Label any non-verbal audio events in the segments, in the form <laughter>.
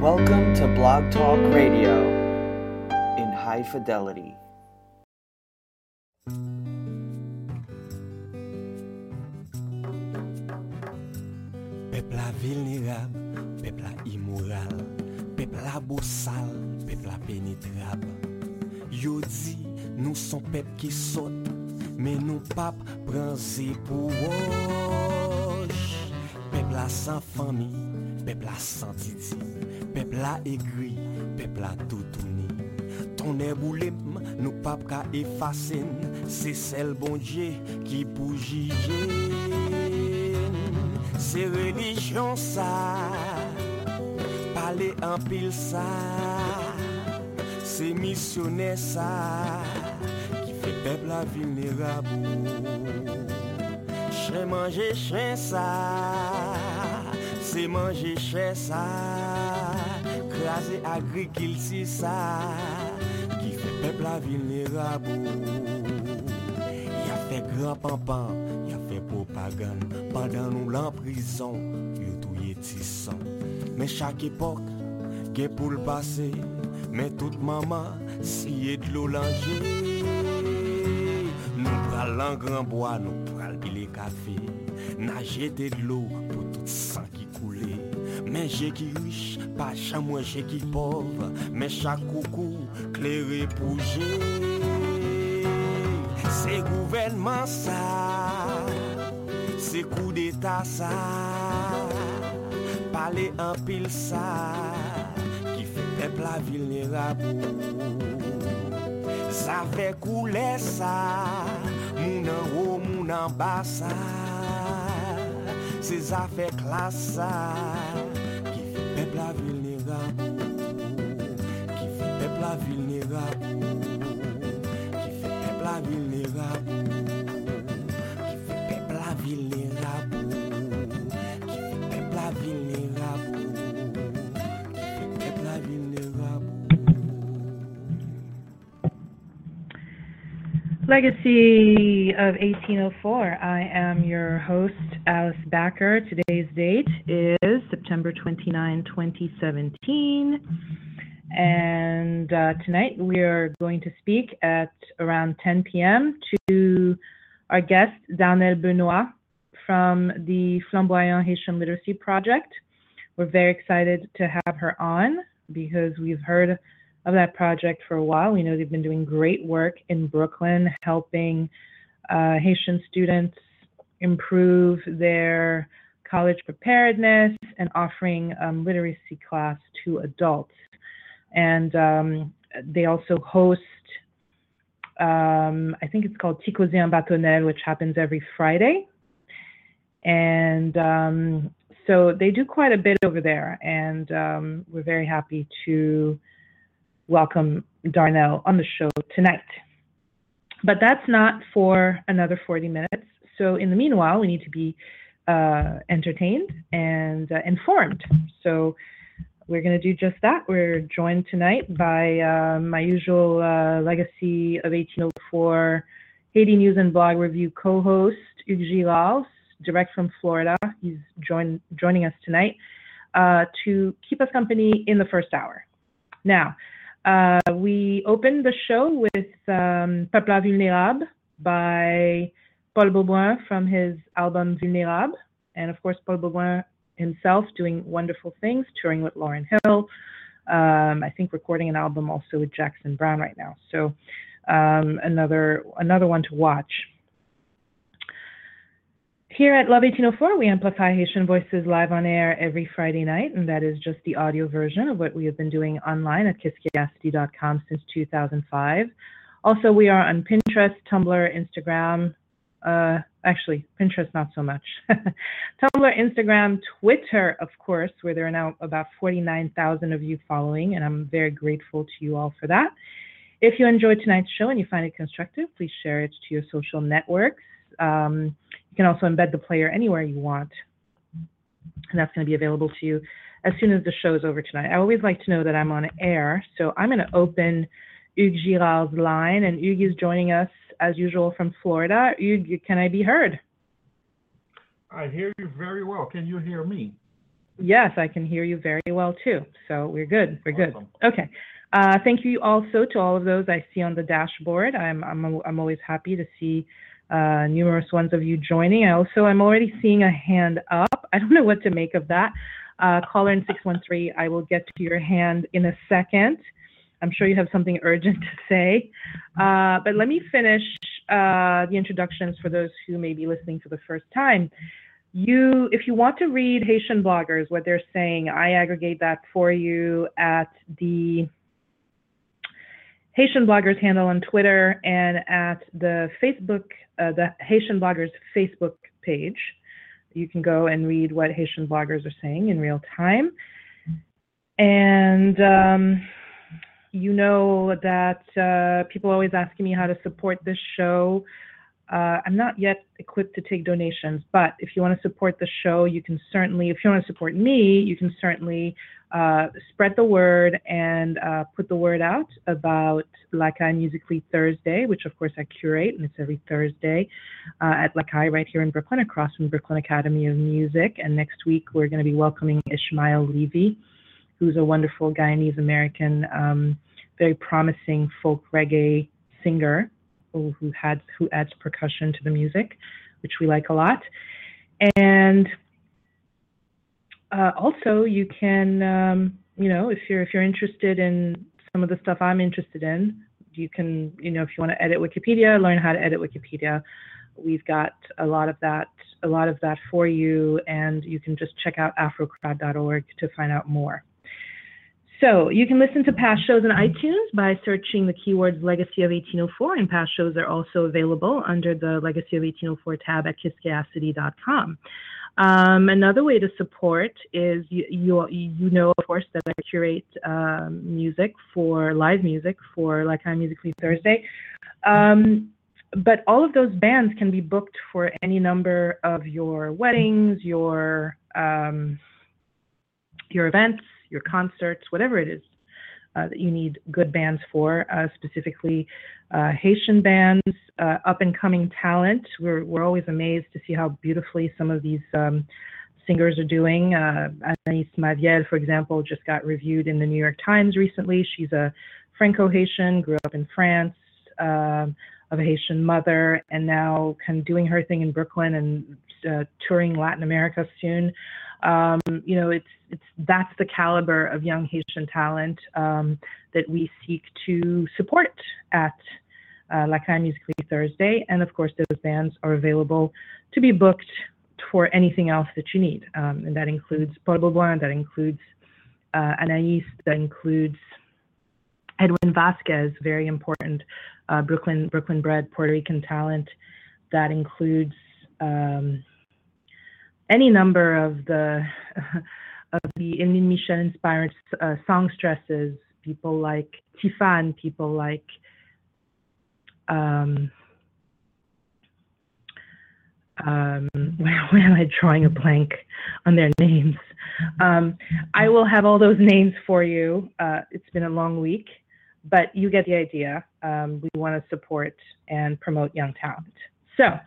Welcome to Blog Talk Radio in high fidelity. Peuple vulnérable, peuple immoral, peuple bossal, peuple pénétrable. Yo dit, nous sommes peuple qui saute, mais nous pas pranzé pour roche. Peuple sans famille, peuple sans titi, Pep la egri, pep la toutouni Tonè boulem, nou pap ka efasen Se sel bonje ki pou jijen Se relijon sa Pale anpil sa. Se misyonè sa Ki fe pep la vilnerabou Che manje che sa Se manje che sa. c'est agriculture ça qui fait peuple la ville Il a fait grand pampan, il a fait propagande pendant nous l'emprison, prison, tout y est tissant. Mais chaque époque, qui est pour le passé, mais toute maman, si y est de l'eau langée, nous prenons grand bois, nous prenons le café, nager de l'eau. J'ai qui riche, pas chamois j'ai qui pauvre, mais chaque coucou, clair et bouger. C'est gouvernement ça, c'est coup d'état ça, parler en pile ça, qui fait des plats vulnérables. Ça fait couler ça, mon haut mon ambassade, c'est ça qui fait ça. Qui fait peuple la qui fait peuple la qui fait peuple la qui fait peuple la. Legacy of 1804. I am your host, Alice Backer. Today's date is September 29, 2017. And uh, tonight we are going to speak at around 10 p.m. to our guest, Darnell Benoit from the Flanbwayan Haitian Literacy Project. We're very excited to have her on because we've heard of that project for a while. We know they've been doing great work in Brooklyn, helping uh, Haitian students improve their college preparedness and offering um, literacy class to adults. And um, they also host, um, I think it's called Ticosé en Bâtonnelle, which happens every Friday. And um, so they do quite a bit over there, and um, we're very happy to welcome Darnell on the show tonight. But that's not for another 40 minutes. So in the meanwhile, we need to be uh, entertained and uh, informed. So we're going to do just that. We're joined tonight by uh, my usual uh, Legacy of 1804 Haiti News and Blog Review co-host, Hugues Girard, direct from Florida. He's join, joining us tonight uh, to keep us company in the first hour. Now, uh, we opened the show with um, Peuple Vulnérable by Paul Beaubrun from his album Vulnérable. And of course, Paul Beaubrun himself doing wonderful things, touring with Lauryn Hill. Um, I think recording an album also with Jackson Browne right now. So um, another another one to watch. Here at Love 1804, we amplify Haitian voices live on air every Friday night, and that is just the audio version of what we have been doing online at kiskeacity.com since 2005. Also, we are on Pinterest, Tumblr, Instagram. Uh, actually, Pinterest not so much. <laughs> Tumblr, Instagram, Twitter, of course, where there are now about 49,000 of you following, and I'm very grateful to you all for that. If you enjoyed tonight's show and you find it constructive, please share it to your social networks. Um, you can also embed the player anywhere you want. And that's going to be available to you as soon as the show is over tonight. I always like to know that I'm on air. So I'm going to open Hugues Girard's line, and Hugues is joining us as usual from Florida. Hugues, can I be heard? I hear you very well. Can you hear me? Yes, I can hear you very well too. So we're good. We're good. Okay. Uh, thank you also to all of those I see on the dashboard. I'm I'm I'm always happy to see uh, numerous ones of you joining. I also I'm already seeing a hand up. I don't know what to make of that. Uh, caller in 613, I will get to your hand in a second. I'm sure you have something urgent to say. Uh, but let me finish uh, the introductions for those who may be listening for the first time. You, if you want to read Haitian bloggers, what they're saying, I aggregate that for you at the Haitian bloggers handle on Twitter and at the Facebook, uh, the Haitian bloggers Facebook page. You can go and read what Haitian bloggers are saying in real time. And um, you know that uh, people always asking me how to support this show. Uh, I'm not yet equipped to take donations, but if you want to support the show, you can certainly, if you want to support me, you can certainly uh, spread the word and uh, put the word out about Lakai Musically Thursday, which of course I curate, and it's every Thursday uh, at Lakai right here in Brooklyn, across from Brooklyn Academy of Music. And next week we're going to be welcoming Ishmael Levy, who's a wonderful Guyanese American, um, very promising folk reggae singer who, had who adds percussion to the music, which we like a lot. And uh, also, you can, um, you know, if you're if you're interested in some of the stuff I'm interested in, you can, you know, if you want to edit Wikipedia, learn how to edit Wikipedia. We've got a lot of that, a lot of that for you, and you can just check out afrocrowd.org to find out more. So you can listen to past shows on iTunes by searching the keywords Legacy of 1804, and past shows are also available under the Legacy of 1804 tab at kiskeacity.com. Um, another way to support is you, you, you know, of course, that I curate um, music for live music for Lakai Musically Thursday. Um, but all of those bands can be booked for any number of your weddings, your um, your events, your concerts, whatever it is uh, that you need good bands for, uh, specifically uh, Haitian bands, uh, up and coming talent. We're, we're always amazed to see how beautifully some of these um, singers are doing. Uh, Anaïs Maviel, for example, just got reviewed in the New York Times recently. She's a Franco Haitian, grew up in France. Um, of a Haitian mother, and now kind of doing her thing in Brooklyn and uh, touring Latin America soon. Um, you know, it's it's that's the caliber of young Haitian talent um, that we seek to support at uh, Lakai Musically Thursday, and of course, those bands are available to be booked for anything else that you need, um, and that includes Paul Beaubrun, that includes uh, Anaïs, that includes Edwin Vasquez, very important uh, Brooklyn Brooklyn bred Puerto Rican talent. That includes um, any number of the <laughs> of the Emeline Michel inspired uh, songstresses, people like Tifan, people like um, um, <laughs> why am I drawing a blank on their names? Um, I will have all those names for you. Uh, it's been a long week, but you get the idea. Um, we want to support and promote young talent. So,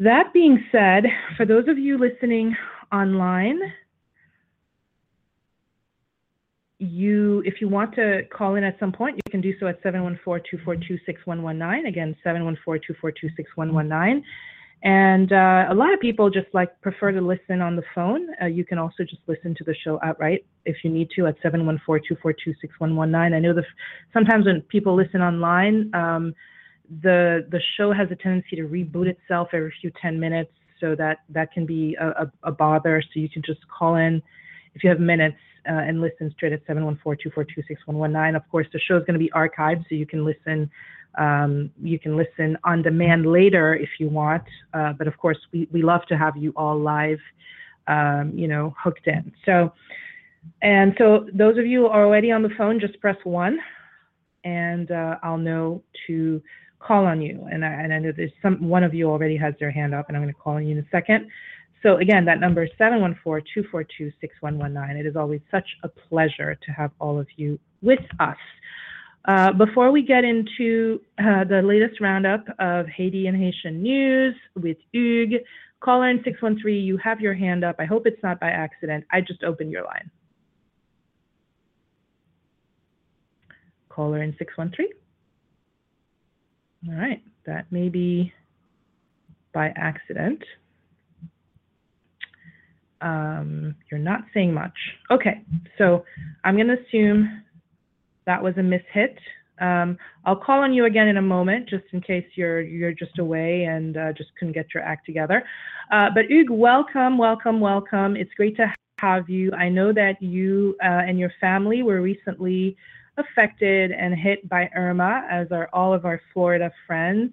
that being said, for those of you listening online, you, if you want to call in at some point, you can do so at 714-242-6119. Again, 714-242-6119. And uh, a lot of people just like prefer to listen on the phone. Uh, you can also just listen to the show outright if you need to at 714-242-6119. I know that sometimes when people listen online, um, the the show has a tendency to reboot itself every few 10 minutes, so that that can be a, a, a bother. So you can just call in if you have minutes uh, and listen straight at 714-242-6119. Of course, the show is going to be archived, so you can listen um, you can listen on demand later if you want. Uh, but of course, we, we love to have you all live, um, you know, hooked in. So, and so those of you are already on the phone, just press one, and uh, I'll know to call on you. And I, and I know there's some one of you already has their hand up, and I'm going to call on you in a second. So again, that number is 714-242-6119. It is always such a pleasure to have all of you with us. Uh, before we get into uh, the latest roundup of Haiti and Haitian news with Hugues, Caller in 613, you have your hand up. I hope it's not by accident. I just opened your line. Caller in 613. All right, that may be by accident. Um, you're not saying much. Okay, so I'm going to assume that was a mishit. Um, I'll call on you again in a moment, just in case you're you're just away and uh, just couldn't get your act together. Uh, but Hugues, welcome, welcome, welcome. It's great to have you. I know that you uh, and your family were recently affected and hit by Irma, as are all of our Florida friends.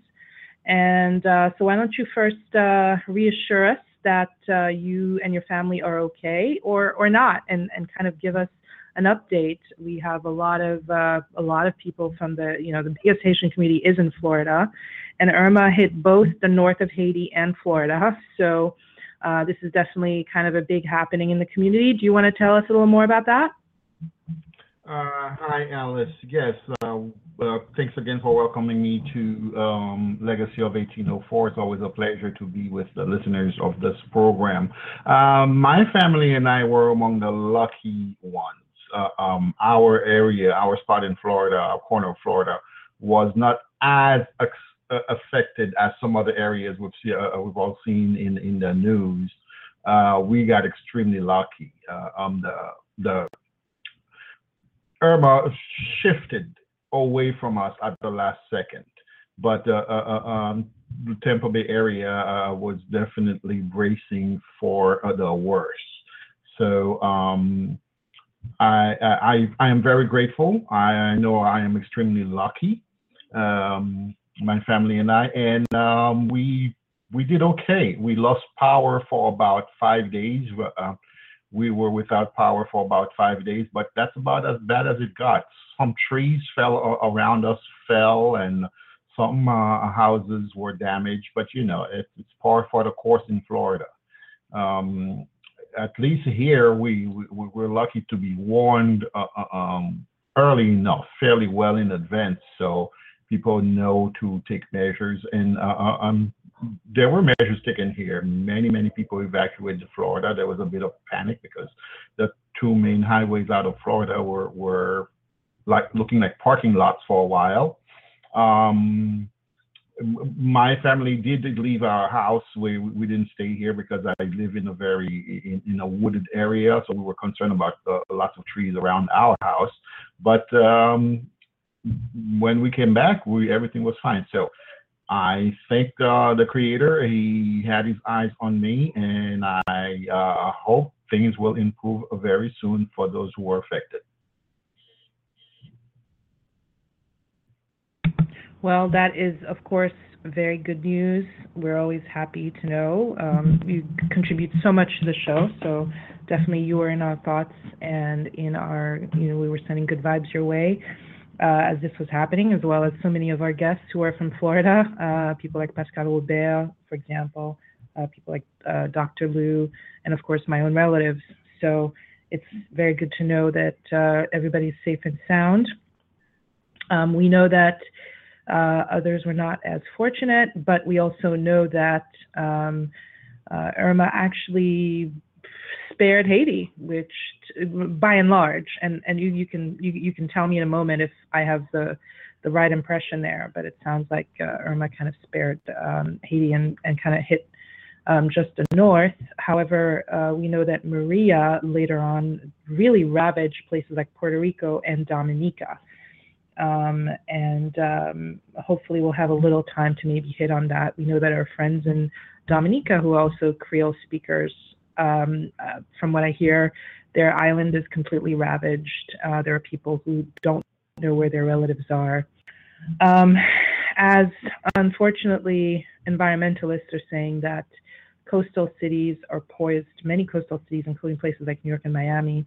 And uh, so, why don't you first uh, reassure us that uh, you and your family are okay, or or not, and and kind of give us an update. We have a lot of uh, a lot of people from the you know the biggest Haitian community is in Florida, and Irma hit both the north of Haiti and Florida. So uh, this is definitely kind of a big happening in the community. Do you want to tell us a little more about that? Uh, hi, Alice. Yes, uh, uh, thanks again for welcoming me to um, Legacy of 1804. It's always a pleasure to be with the listeners of this program. Um, my family and I were among the lucky ones uh, um, our area, our spot in Florida, our corner of Florida, was not as uh, affected as some other areas we've, see, uh, we've all seen in, in the news. Uh, we got extremely lucky. Uh, um, the, the Irma shifted away from us at the last second, but uh, um, the Tampa Bay area was definitely bracing for the worst. So um, I, I, I am very grateful. I know I am extremely lucky, um, my family and I, and um, we we did okay. We lost power for about five days. Uh, we were without power for about five days, but that's about as bad as it got. Some trees fell around us, fell, and some uh, houses were damaged. But you know, it's, it's par for the course in Florida. Um, at least here we, we we're lucky to be warned uh, uh, um, early enough, fairly well in advance, so people know to take measures. And uh, uh, um, there were measures taken here. Many many people evacuated to Florida. There was a bit of panic because the two main highways out of Florida were were like looking like parking lots for a while. Um, my family did leave our house. We we didn't stay here because I live in a very in, in a wooded area, so we were concerned about lots of trees around our house. But um, when we came back, we everything was fine. So I thank uh, the Creator. He had His eyes on me, and I uh, hope things will improve very soon for those who are affected. Well, that is, of course, very good news. We're always happy to know. Um, you contribute so much to the show, so definitely you are in our thoughts and in our, you know, we were sending good vibes your way uh, as this was happening, as well as so many of our guests who are from Florida, uh, people like Pascal Aubert, for example, uh, people like uh, Dr. Lou, and of course my own relatives. So it's very good to know that uh, everybody's safe and sound. Um, we know that uh, others were not as fortunate, but we also know that um, Irma actually spared Haiti, which by and large, and and you you can you, you can tell me in a moment if I have the the right impression there, but it sounds like uh, Irma kind of spared um, Haiti and and kind of hit um, just the north. However, uh, we know that Maria later on really ravaged places like Puerto Rico and Dominica. Um, and um, hopefully we'll have a little time to maybe hit on that. We know that our friends in Dominica, who are also Creole speakers, um, uh, from what I hear, their island is completely ravaged. Uh, there are people who don't know where their relatives are. Um, as unfortunately, environmentalists are saying that coastal cities are poised, many coastal cities, including places like New York and Miami,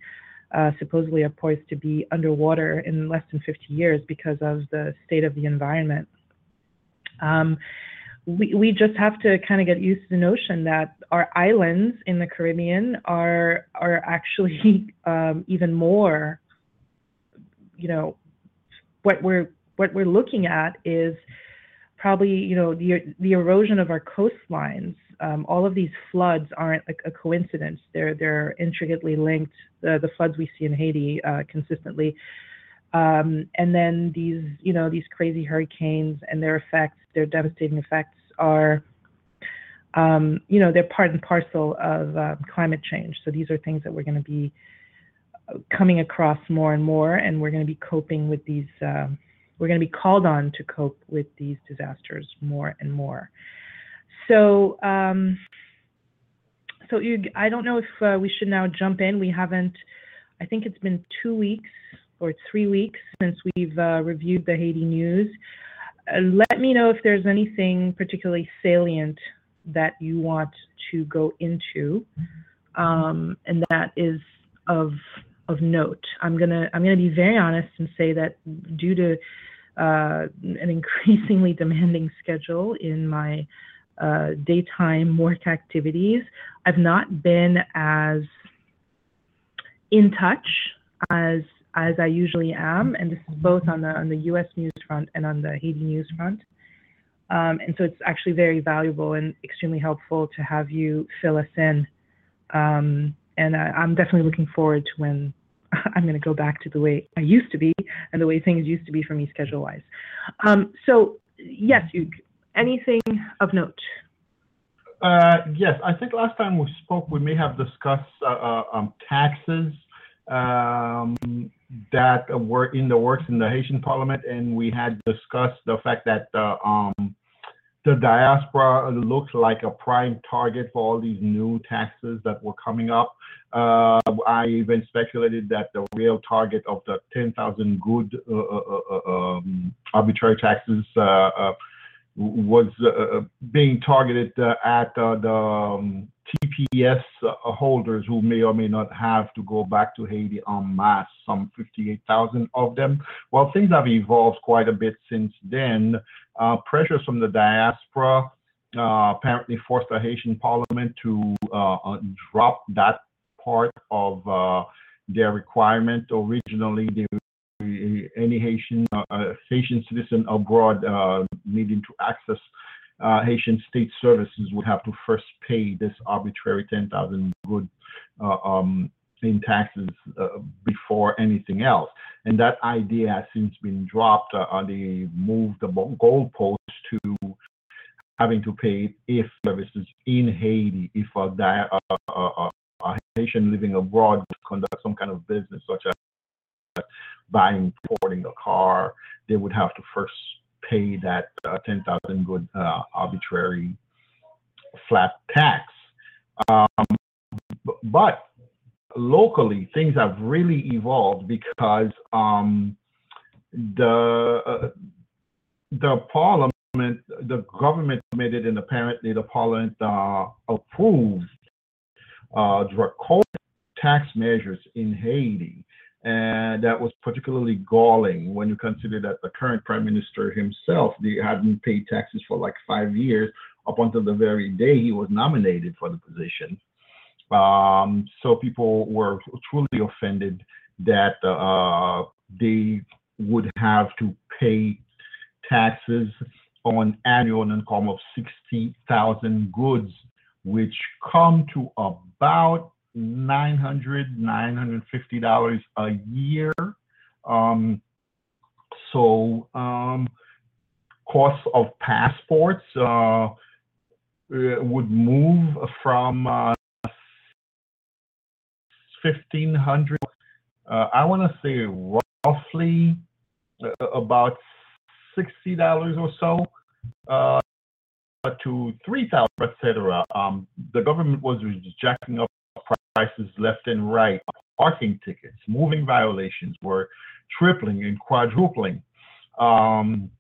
uh, supposedly are poised to be underwater in less than 50 years because of the state of the environment. Um, we, we just have to kind of get used to the notion that our islands in the Caribbean are are actually <laughs> um, even more, you know, what we're what we're looking at is probably you know the the erosion of our coastlines um, all of these floods aren't a coincidence. They're they're intricately linked. The the floods we see in Haiti uh, consistently, um, and then these you know these crazy hurricanes and their effects, their devastating effects are. Um, you know, they're part and parcel of uh, climate change. So these are things that we're going to be uh, coming across more and more, and we're going to be coping with these. Uh, we're going to be called on to cope with these disasters more and more. So, um, so you, I don't know if uh, we should now jump in. We haven't. I think it's been two weeks or three weeks since we've uh, reviewed the Haiti news. Let me know if there's anything particularly salient that you want to go into, um, and that is of of note. I'm gonna I'm gonna be very honest and say that due to uh, an increasingly <laughs> demanding schedule in my uh, daytime work activities, I've not been as in touch as as I usually am, and this is both on the on the U.S. news front and on the Haiti news front. Um, and so it's actually very valuable and extremely helpful to have you fill us in. Um, and I, I'm definitely looking forward to when <laughs> I'm going to go back to the way I used to be and the way things used to be for me schedule wise. Um, so, yes, anything of note? Uh, yes, I think last time we spoke, we may have discussed uh, uh, um, taxes um, that were in the works in the Haitian Parliament, and we had discussed the fact that uh, um, the diaspora looks like a prime target for all these new taxes that were coming up. Uh, I even speculated that the real target of the 10,000 gourde uh, uh, uh, um, arbitrary taxes uh, uh, was being targeted at the um, TPS holders who may or may not have to go back to Haiti en masse, some 58,000 of them. Well, things have evolved quite a bit since then. pressures from the diaspora uh, apparently forced the Haitian parliament to uh, drop that part of uh, their requirement. Originally, they, any Haitian uh, Haitian citizen abroad uh, needing to access uh, Haitian state services would have to first pay this arbitrary 10,000 gourde uh, um, in taxes uh, before anything else. And that idea has since been dropped. Uh, they moved the goalpost to having to pay if services in Haiti, if a, a, a, a Haitian living abroad conduct some kind of business, such as buying, importing a car, they would have to first pay that uh, 10,000 gourde uh, arbitrary flat tax. Um, but locally, things have really evolved because um, the uh, the parliament, the government it, and apparently the parliament uh, approved uh, draconian tax measures in Haiti. And that was particularly galling when you consider that the current prime minister himself they hadn't paid taxes for like five years up until the very day he was nominated for the position. Um, so people were truly offended that uh, they would have to pay taxes on annual income of 60,000 gourdes which come to about 900 $950 a year. Um, so um, costs of passports uh, would move from uh, 1500 uh, I want to say roughly uh, about $60 or so uh, to 3000 etc. Um, the government was jacking up prices left and right. Parking tickets, moving violations were tripling and quadrupling. Um,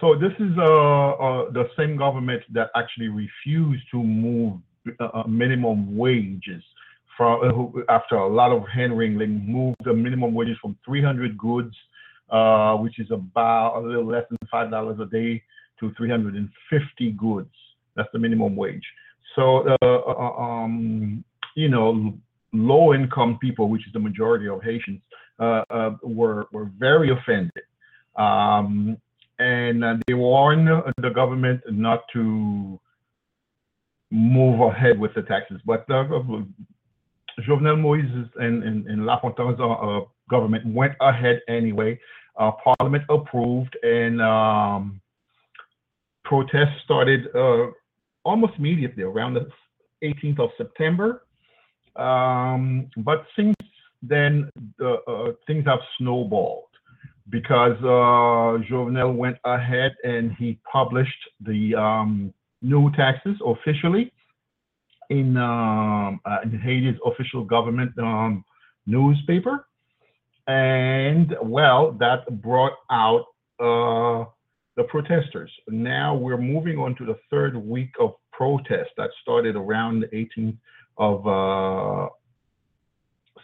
so this is uh, uh, the same government that actually refused to move uh, uh minimum wages from uh, after a lot of hand wringing, moved the minimum wages from 300 gourdes, uh, which is about a little less than five dollars a day, to 350 gourdes. That's the minimum wage. So, uh, uh, um, you know, low income people, which is the majority of Haitians, uh, uh were, were very offended. Um, and uh, they warned the government not to move ahead with the taxes. But uh, Jovenel Moïse and, and, and Lafontant's uh, government went ahead anyway. Parliament approved, and um, protests started almost immediately around the 18th of September. Um, but since then, uh, things have snowballed because uh, Jovenel went ahead and he published the um, new taxes officially in, um, uh, in Haiti's official government um, newspaper. And well, that brought out uh, the protesters. Now we're moving on to the third week of protest that started around the 18th of uh,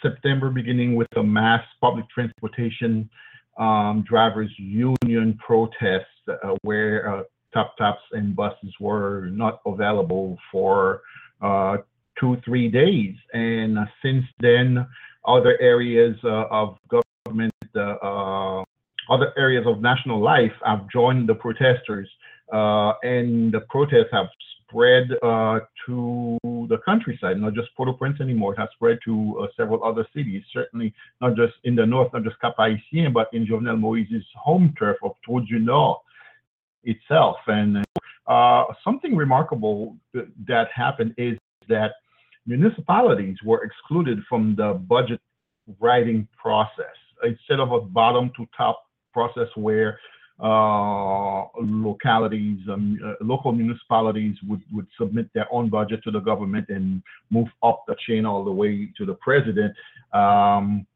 September, beginning with a mass public transportation um, drivers union protests uh, where uh, tap taps and buses were not available for uh, two, three days. And uh, since then, other areas uh, of government, uh, other areas of national life have joined the protesters, and the protests have spread uh, to the countryside, not just Port-au-Prince anymore. It has spread to uh, several other cities, certainly not just in the north, not just Cap-Haïtien, but in Jovenel Moise's home turf of Trou-du-Nord itself. And uh, something remarkable that happened is that municipalities were excluded from the budget writing process instead of a bottom to top process where uh, localities, um, uh, local municipalities would, would submit their own budget to the government and move up the chain all the way to the president. Um,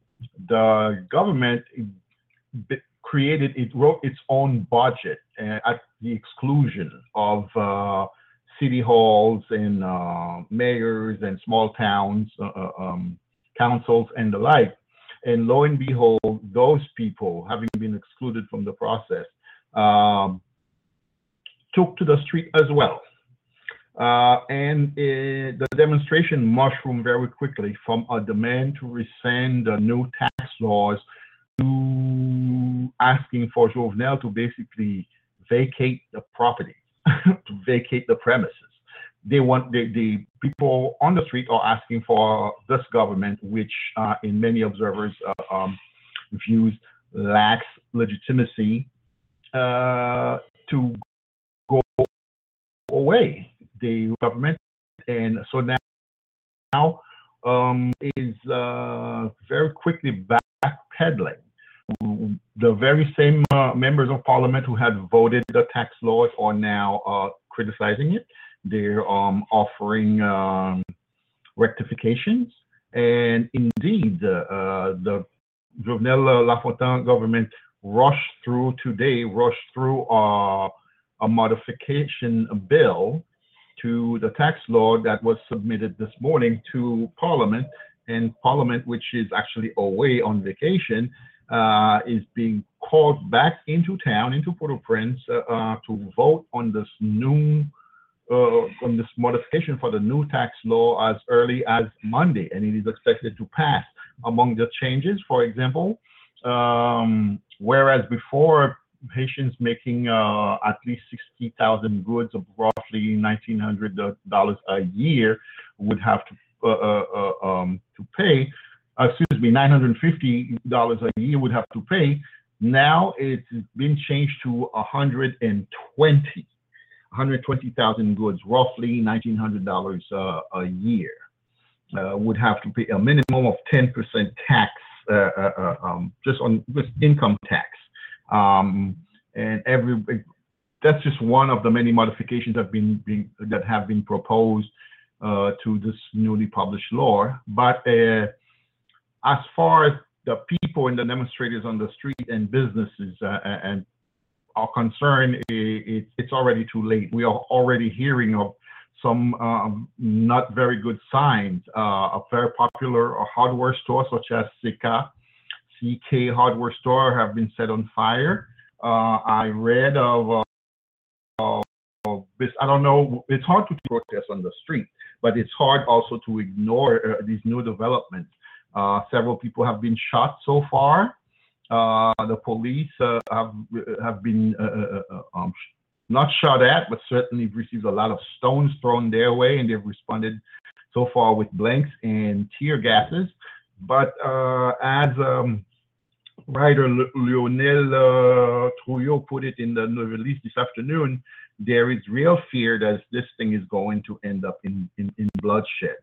the government created, it wrote its own budget uh, at the exclusion of uh, city halls and uh, mayors and small towns, uh, um, councils and the like. And lo and behold, those people, having been excluded from the process, um, took to the street as well. Uh, and it, the demonstration mushroomed very quickly from a demand to rescind the new tax laws to asking for Jovenel to basically vacate the property, <laughs> to vacate the premises they want the people on the street are asking for this government, which uh, in many observers uh, um, views lacks legitimacy, uh, to go away. The government, and so now, now um, is uh, very quickly backpedaling. The very same uh, members of parliament who had voted the tax laws are now uh, criticizing it they're um, offering um, rectifications. And indeed, uh, the Jovenel Lafontant government rushed through today, rushed through uh, a modification bill to the tax law that was submitted this morning to Parliament. And Parliament, which is actually away on vacation, uh, is being called back into town, into Port-au-Prince, uh, uh, to vote on this new on this modification for the new tax law as early as Monday, and it is expected to pass. Among the changes, for example, um, whereas before Haitians making uh, at least 60,000 gourdes of roughly $1,900 a year would have to uh, uh, uh um, to pay, uh, excuse me, $950 a year would have to pay. Now it's been changed to 120 120,000 gourdes, roughly $1,900 uh, a year, uh, would have to pay a minimum of 10% tax uh, uh, uh, um, just on just income tax. Um, and every that's just one of the many modifications that have been, been that have been proposed uh, to this newly published law. But as far as the people and the demonstrators on the street and businesses and are concerned, it, it's already too late. We are already hearing of some um, not very good signs. Uh, a very popular hardware store such as Sika, CK hardware store have been set on fire. Uh, I read of, uh, of this, I don't know, it's hard to protest on the street, but it's hard also to ignore uh, these new developments. Uh, several people have been shot so far. Uh, the police uh, have have been uh, um, not shot at, but certainly received a lot of stones thrown their way, and they've responded so far with blanks and tear gases. But as um, writer Lyonel uh, Trouillot put it in the release this afternoon, there is real fear that this thing is going to end up in, in, in bloodshed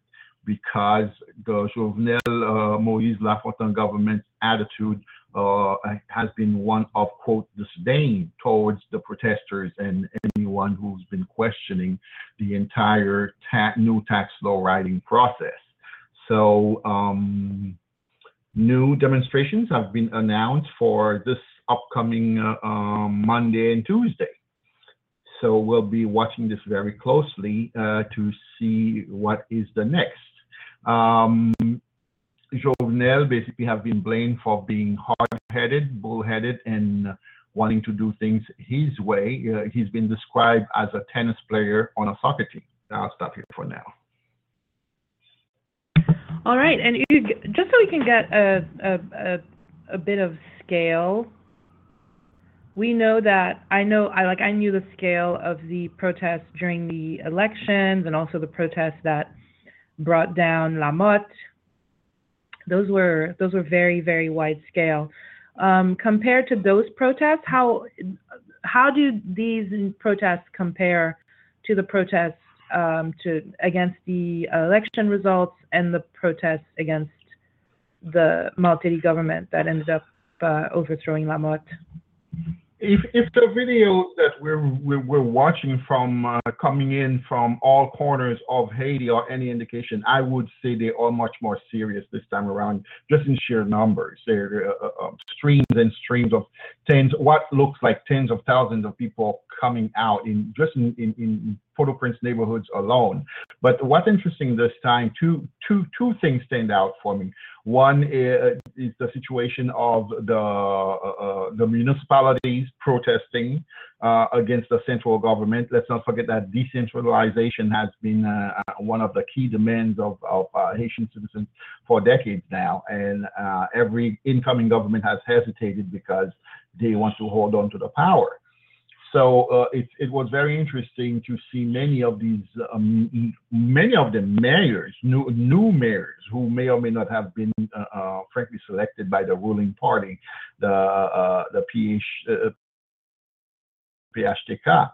because the Jovenel uh, Moïse Lafontant government's attitude uh, has been one of, quote, disdain towards the protesters and anyone who's been questioning the entire ta new tax law writing process. So, um, new demonstrations have been announced for this upcoming uh, um, Monday and Tuesday. So we'll be watching this very closely uh, to see what is the next. Um, Jovenel basically have been blamed for being hard-headed, bull-headed, and wanting to do things his way. Uh, he's been described as a tennis player on a soccer team. I'll stop here for now. All right, and just so we can get a, a, a, a bit of scale, we know that I know I like I knew the scale of the protests during the elections and also the protests that brought down Lamothe. Those were those were very very wide scale. Um, compared to those protests, how how do these protests compare to the protests um, to against the election results and the protests against the Martelly government that ended up uh, overthrowing Lamothe? If if the video that we're we're, we're watching from uh, coming in from all corners of Haiti are any indication, I would say they are much more serious this time around, just in sheer numbers. There are uh, uh, streams and streams of tens, what looks like tens of thousands of people coming out in just in, in, in Port-au-Prince neighborhoods alone. But what's interesting this time, two two two things stand out for me. One is, is the situation of the uh, uh, the municipalities protesting uh, against the central government. Let's not forget that decentralization has been uh, one of the key demands of, of uh, Haitian citizens for decades now, and uh, every incoming government has hesitated because they want to hold on to the power. So uh, it, it was very interesting to see many of these, um, many of the mayors, new, new mayors who may or may not have been, uh, uh, frankly, selected by the ruling party, the uh, the PH, uh, PHTK,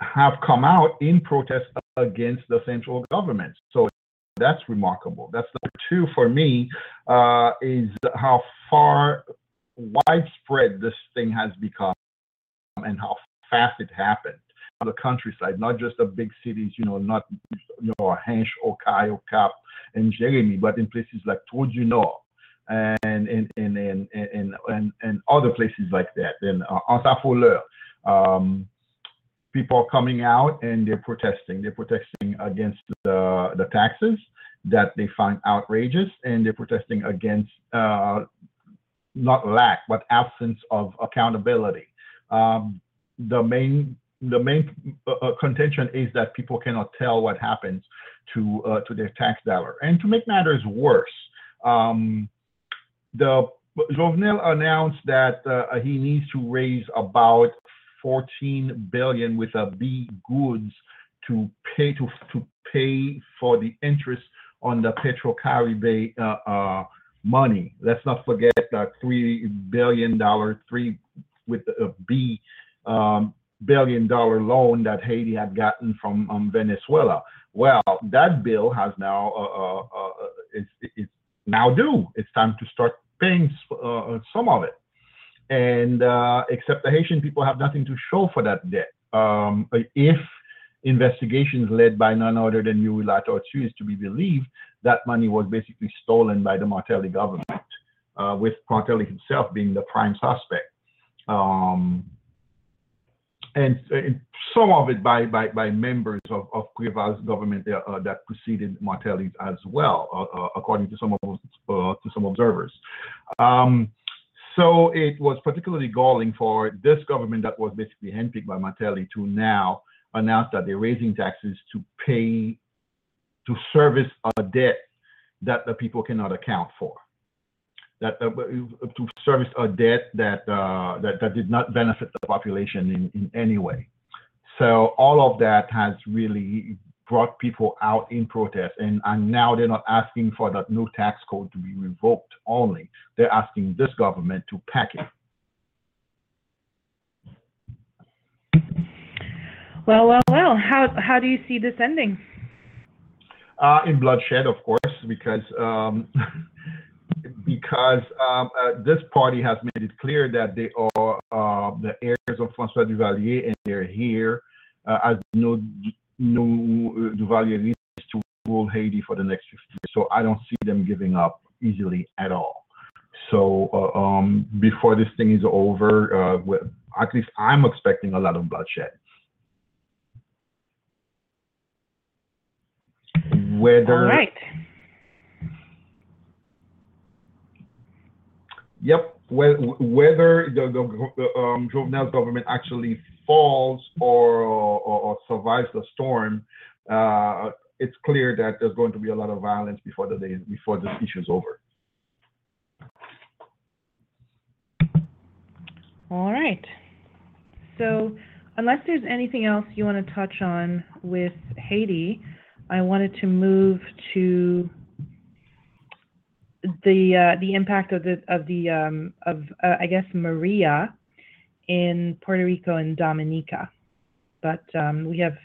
have come out in protest against the central government. So that's remarkable. That's number two for me uh, is how far widespread this thing has become and how fast it happened on the countryside, not just the big cities, you know, not you know Hinche, Okayo, Cap, and Jérémie, but in places like Trou-du-Nord and and and and and and, and other places like that. And uh, Ansa um, people are coming out and they're protesting. They're protesting against the the taxes that they find outrageous, and they're protesting against uh, not lack but absence of accountability. Um, the main the main uh, uh, contention is that people cannot tell what happens to uh, to their tax dollar. And to make matters worse, um, the Jovenel announced that uh, he needs to raise about 14 billion with a B gourdes to pay to to pay for the interest on the Petrocaribe uh, uh, money. Let's not forget that three billion dollar three with a B um, billion dollar loan that Haiti had gotten from um, Venezuela. Well, that bill has now uh, uh, uh, it's, it's now due. It's time to start paying uh, some of it. And uh, except the Haitian people have nothing to show for that debt. Um, if investigations led by none other than Yuri Latortue is to be believed, that money was basically stolen by the Martelly government, uh, with Martelly himself being the prime suspect. Um, and, and, some of it by by, by members of, of Préval's government uh, that preceded Martelly as well, uh, uh, according to some of uh, to some observers. Um, so it was particularly galling for this government that was basically handpicked by Martelly to now announce that they're raising taxes to pay to service a debt that the people cannot account for that uh, to service a debt that, uh, that that did not benefit the population in, in any way. So all of that has really brought people out in protest, and, and now they're not asking for that new tax code to be revoked only. They're asking this government to pack it. Well, well, well. How how do you see this ending? Uh, in bloodshed, of course, because um, <laughs> because um, uh, this party has made it clear that they are uh, the heirs of François Duvalier, and they're here uh, as no no Duvalier needs to rule Haiti for the next 50 years. So I don't see them giving up easily at all. So uh, um, before this thing is over, uh, at least I'm expecting a lot of bloodshed. Whether All right. Yep. Whether the, the um, Jovenel's government actually falls or, or, or survives the storm, uh, it's clear that there's going to be a lot of violence before the day before this issue is over. All right. So, unless there's anything else you want to touch on with Haiti, I wanted to move to the uh, the impact of the of the um, of uh, I guess Maria in Puerto Rico and Dominica. But um, we have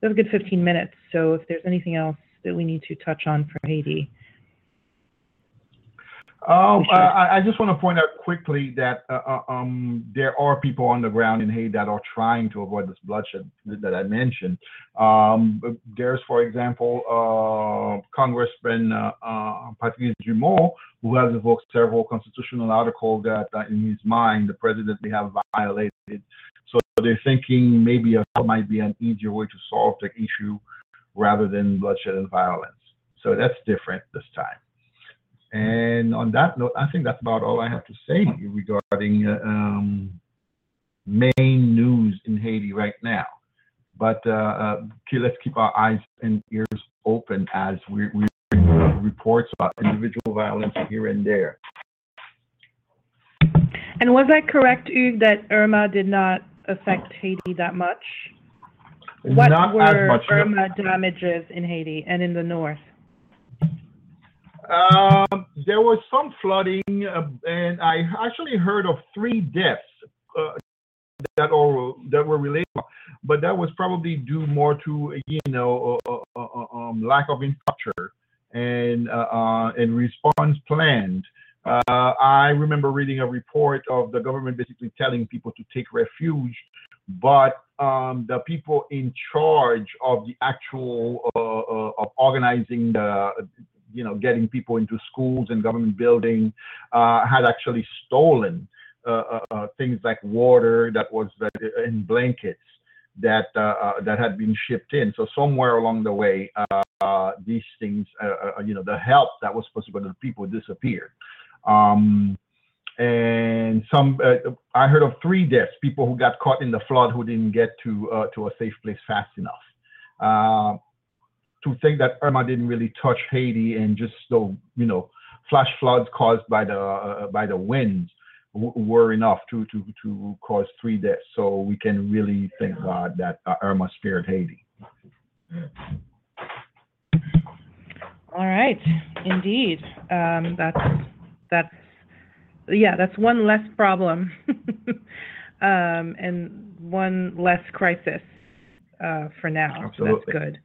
we have a good 15 minutes, so if there's anything else that we need to touch on for Haiti, um, sure. I, I, just want to point out quickly that uh, uh, um, there are people on the ground in Haiti that are trying to avoid this bloodshed that I mentioned. Um, there's, for example, uh, Congressman uh, uh, Patrice Dumont, who has invoked several constitutional articles that, uh, in his mind, the president may have violated. So they're thinking maybe a might be an easier way to solve the issue rather than bloodshed and violence. So that's different this time. And on that note, I think that's about all I have to say regarding uh, um, main news in Haiti right now. But uh, uh, let's keep our eyes and ears open as we, we reports about individual violence here and there. And was I correct, Hugues, that Irma did not affect Haiti that much? What not were much, Irma no. damages in Haiti and in the north? Um, there was some flooding, uh, and I actually heard of three deaths uh, that are that were related, but that was probably due more to you know uh, uh, uh um, lack of infrastructure and uh, and response planned. I remember reading a report of the government basically telling people to take refuge, but um, the people in charge of the actual of organizing the you know, getting people into schools and government building, uh, had actually stolen uh, uh, uh things like water that was in blankets that uh, that had been shipped in. So somewhere along the way, these things, you know, the help that was supposed to go to the people disappeared. Um, and some uh, I heard of three deaths, people who got caught in the flood who didn't get to uh, to a safe place fast enough. To think that Irma didn't really touch Haiti and just the you know flash floods caused by the uh, by the winds were enough to to to cause three deaths. So we can really thank God that uh, Irma spared Haiti. All right, indeed. Um, that's that's yeah, that's one less problem <laughs> um, and one less crisis uh, for now. Absolutely. So that's good.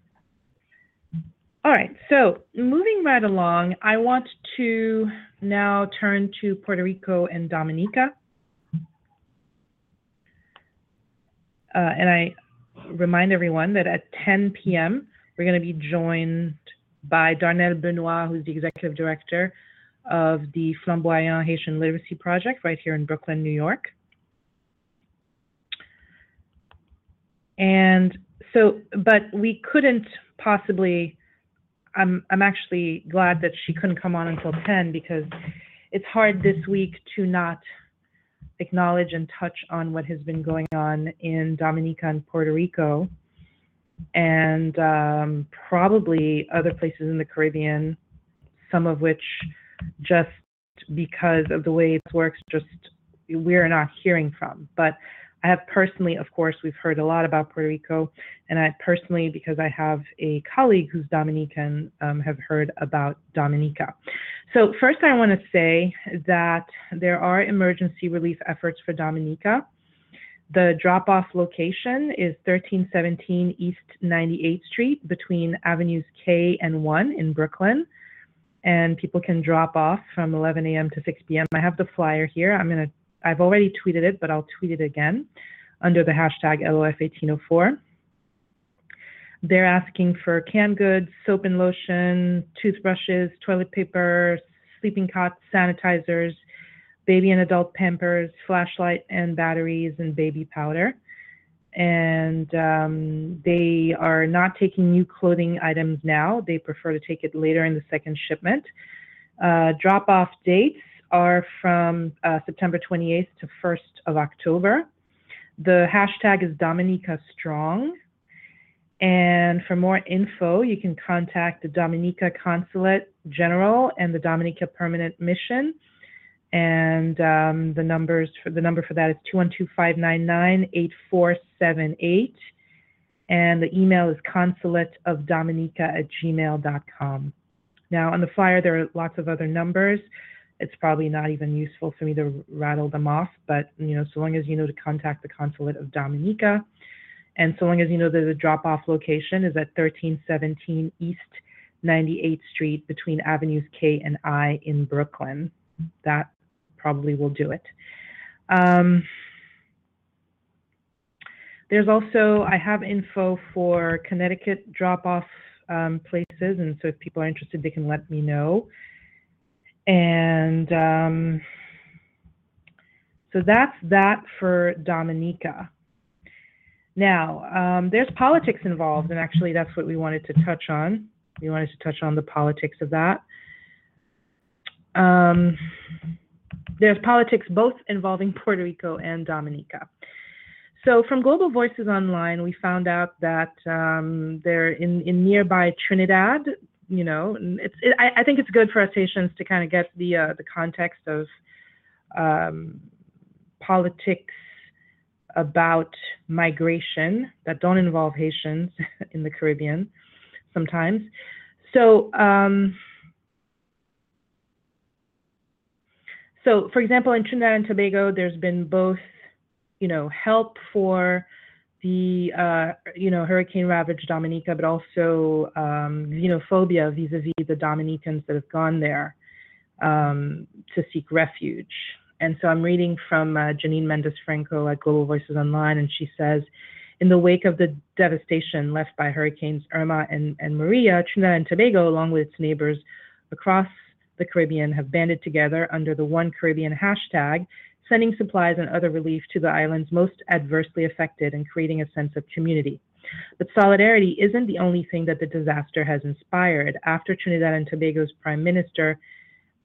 All right, so moving right along, I want to now turn to Puerto Rico and Dominica. Uh, and I remind everyone that at 10 p.m., we're going to be joined by Darnell Benoit, who's the executive director of the Flanbwayan Haitian Literacy Project right here in Brooklyn, New York. And so, but we couldn't possibly I'm I'm actually glad that she couldn't come on until 10 because it's hard this week to not acknowledge and touch on what has been going on in Dominica and Puerto Rico and um, probably other places in the Caribbean, some of which just because of the way it works, just we're not hearing from. But I have personally, of course, we've heard a lot about Puerto Rico, and I personally, because I have a colleague who's Dominican, um, have heard about Dominica. So first, I want to say that there are emergency relief efforts for Dominica. The drop-off location is 1317 East 98th Street between Avenues K and 1 in Brooklyn. And people can drop off from 11 a.m. to 6 p.m. I have the flyer here. I'm going to I've already tweeted it, but I'll tweet it again under the hashtag LOF1804. They're asking for canned goods, soap and lotion, toothbrushes, toilet paper, sleeping cots, sanitizers, baby and adult pampers, flashlight and batteries, and baby powder. And um, they are not taking new clothing items now. They prefer to take it later in the second shipment. Uh, drop off dates are from uh, September 28th to 1st of October. The hashtag is Dominica Strong. And for more info, you can contact the Dominica Consulate General and the Dominica Permanent Mission. And um, the numbers for the number for that is 212-599-8478. And the email is consulateofdominica at gmail.com. Now on the flyer, there are lots of other numbers it's probably not even useful for me to rattle them off. But you know, so long as you know to contact the consulate of Dominica, and so long as you know that the drop-off location is at 1317 East 98th Street between Avenues K and I in Brooklyn, that probably will do it. Um, there's also I have info for Connecticut drop-off um, places, and so if people are interested, they can let me know. And um, so that's that for Dominica. Now, um, there's politics involved, and actually, that's what we wanted to touch on. We wanted to touch on the politics of that. Um, there's politics both involving <laughs> Puerto Rico and Dominica. So, from Global Voices Online, we found out that um, there in, in nearby Trinidad, you know, it's it, I, I, think it's good for us Haitians to kind of get the uh, the context of um, politics about migration that don't involve Haitians <laughs> in the Caribbean sometimes. So, um, so for example, in Trinidad and Tobago, there's been both, you know, help for the uh, you know hurricane ravaged Dominica, but also um, xenophobia vis-a-vis the Dominicans that have gone there um, to seek refuge. And so I'm reading from uh, Janine Mendes Franco at Global Voices Online, and she says, in the wake of the devastation left by hurricanes Irma and, and Maria, Trinidad and Tobago, along with its neighbors across the Caribbean, have banded together under the One Caribbean hashtag sending supplies and other relief to the islands most adversely affected and creating a sense of community. But solidarity isn't the only thing that the disaster has inspired. After Trinidad and Tobago's Prime Minister,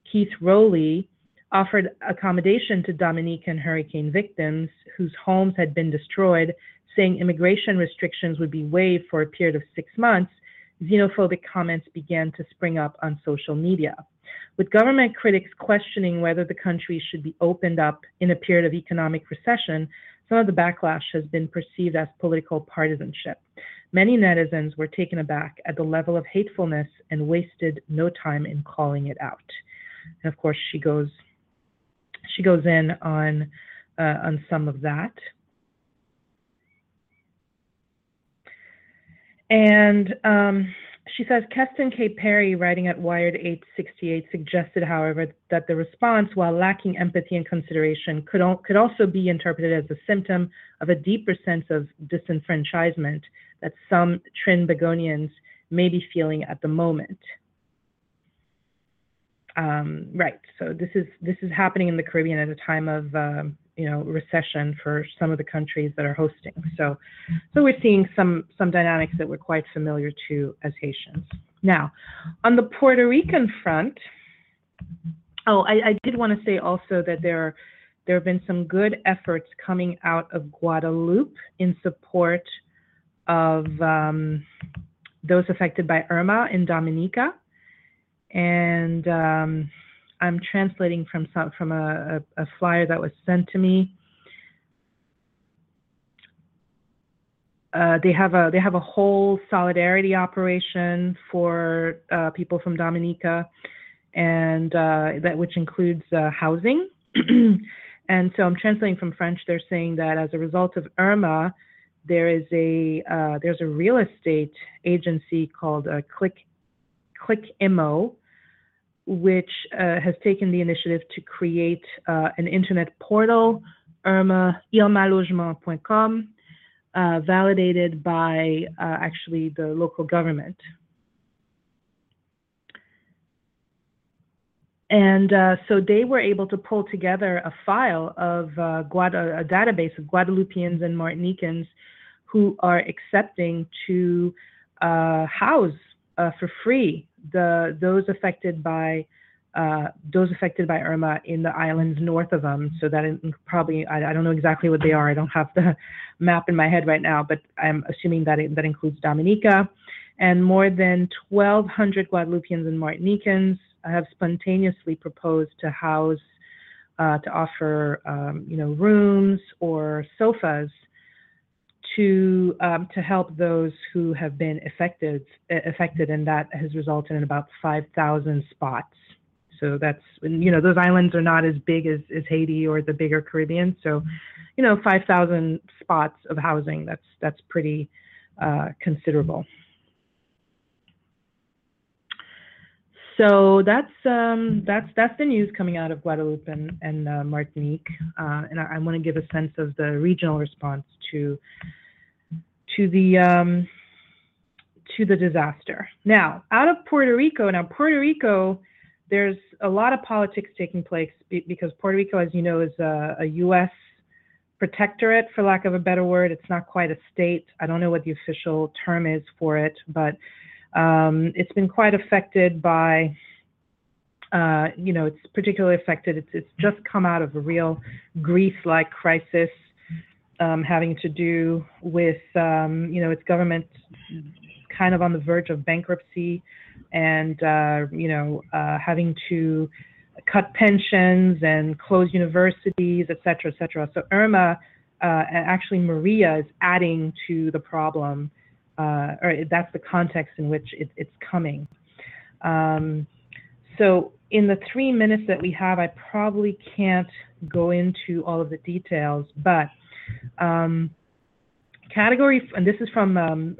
Keith Rowley, offered accommodation to Dominican hurricane victims whose homes had been destroyed, saying immigration restrictions would be waived for a period of six months, xenophobic comments began to spring up on social media with government critics questioning whether the country should be opened up in a period of economic recession, some of the backlash has been perceived as political partisanship. Many netizens were taken aback at the level of hatefulness and wasted no time in calling it out. And of course, she goes she goes in on uh, on some of that. And um, she says Keston K. Perry, writing at Wired 868, suggested, however, that the response, while lacking empathy and consideration, could, could also be interpreted as a symptom of a deeper sense of disenfranchisement that some Trinbagonians may be feeling at the moment. Um, right. So this is this is happening in the Caribbean at a time of um, you know recession for some of the countries that are hosting. So so we're seeing some some dynamics that we're quite familiar to as Haitians. Now, on the Puerto Rican front, oh, I, I did want to say also that there are there have been some good efforts coming out of Guadeloupe in support of um, those affected by Irma in Dominica and um, I'm translating from some from a, a, a, flyer that was sent to me. uh, they have a they have a whole solidarity operation for uh, people from Dominica, and uh, that which includes uh, housing. <clears throat> and so I'm translating from French. They're saying that as a result of Irma, there is a uh, there's a real estate agency called uh, Click Click Immo, which has taken the initiative to create an internet portal, Irma irmalogement.com uh, validated by uh, actually the local government. And uh, so they were able to pull together a file of uh, a database of Guadeloupeans and Martinicans who are accepting to uh, house uh, for free the those affected by uh, those affected by Irma in the islands north of them. So that probably, I, I, don't know exactly what they are. I don't have the <laughs> map in my head right now, but I'm assuming that it, that includes Dominica. And more than 1,200 Guadeloupeans and Martinicans have spontaneously proposed to house, uh, to offer, um, you know, rooms or sofas to um, to help those who have been affected affected, and that has resulted in about 5,000 spots so that's you know those islands are not as big as, as Haiti or the bigger Caribbean. So, you know, 5,000 spots of housing that's that's pretty uh, considerable. So that's um, that's that's the news coming out of Guadeloupe and, and uh, Martinique, uh, and I, I want to give a sense of the regional response to to the um, to the disaster. Now, out of Puerto Rico, now Puerto Rico there's a lot of politics taking place because Puerto Rico, as you know, is a, a, U.S. protectorate, for lack of a better word. It's not quite a state. I don't know what the official term is for it, but um, it's been quite affected by, uh, you know, it's particularly affected. It's, it's just come out of a real Greece-like crisis um, having to do with, um, you know, its government kind of on the verge of bankruptcy and uh, you know uh, having to cut pensions and close universities, et cetera, et cetera. So Irma, uh, actually Maria is adding to the problem, uh, or that's the context in which it, it's coming. Um, so in the three minutes that we have, I probably can't go into all of the details, but um, Category, and this is from um.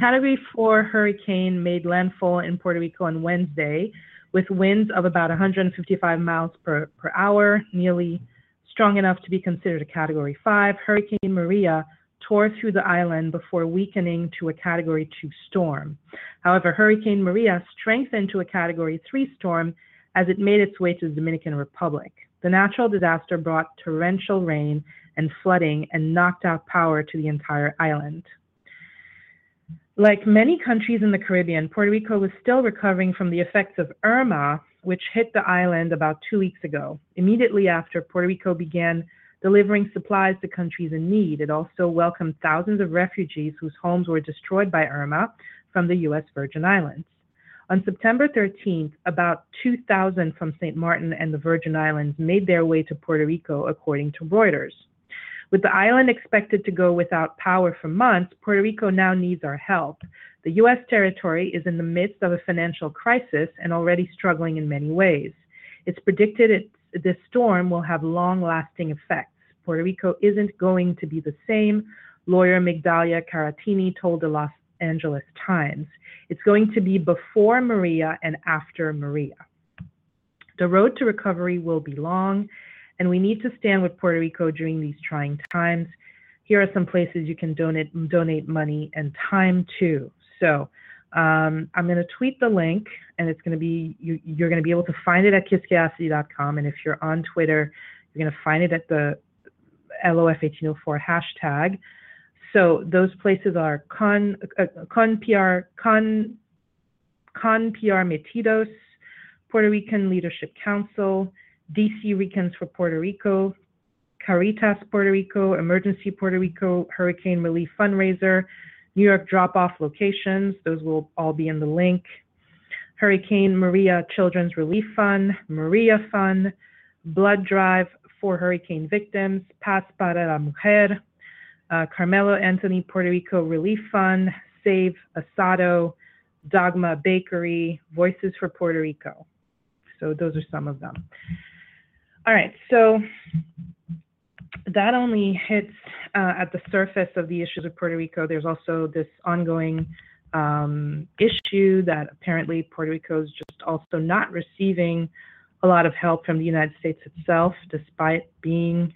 Category 4 hurricane made landfall in Puerto Rico on Wednesday with winds of about 155 miles per, per hour, nearly strong enough to be considered a Category 5. Hurricane Maria tore through the island before weakening to a Category 2 storm. However, Hurricane Maria strengthened to a Category 3 storm as it made its way to the Dominican Republic. The natural disaster brought torrential rain and flooding and knocked out power to the entire island. Like many countries in the Caribbean, Puerto Rico was still recovering from the effects of Irma, which hit the island about two weeks ago. Immediately after, Puerto Rico began delivering supplies to countries in need. It also welcomed thousands of refugees whose homes were destroyed by Irma from the U.S. Virgin Islands. On September 13th, about 2,000 from St. Martin and the Virgin Islands made their way to Puerto Rico, according to Reuters. With the island expected to go without power for months, Puerto Rico now needs our help. The U.S. territory is in the midst of a financial crisis and already struggling in many ways. It's predicted it's, this storm will have long lasting effects. Puerto Rico isn't going to be the same, lawyer Migdalia Caratini told the Los Angeles Times. It's going to be before Maria and after Maria. The road to recovery will be long, and we need to stand with Puerto Rico during these trying times. Here are some places you can donate donate money and time to. So um, I'm going to tweet the link, and it's going to be you, are going to be able to find it at kiskeacity.com. And if you're on Twitter, you're going to find it at the LOF1804 hashtag. So those places are Con, uh, Con PR, Con, Con PR Metidos, Puerto Rican Leadership Council, DC Ricans for Puerto Rico, Caritas Puerto Rico, Emergency Puerto Rico, Hurricane Relief Fundraiser, New York drop off locations, those will all be in the link. Hurricane Maria Children's Relief Fund, Maria Fund, Blood Drive for Hurricane Victims, Paz para la Mujer, uh, Carmelo Anthony Puerto Rico Relief Fund, Save a Sato, Dogma Bakery, Voices for Puerto Rico. So those are some of them. All right, so that only hits uh, at the surface of the issues of Puerto Rico. There's also this ongoing um, issue that apparently Puerto Rico is just also not receiving a lot of help from the United States itself, despite being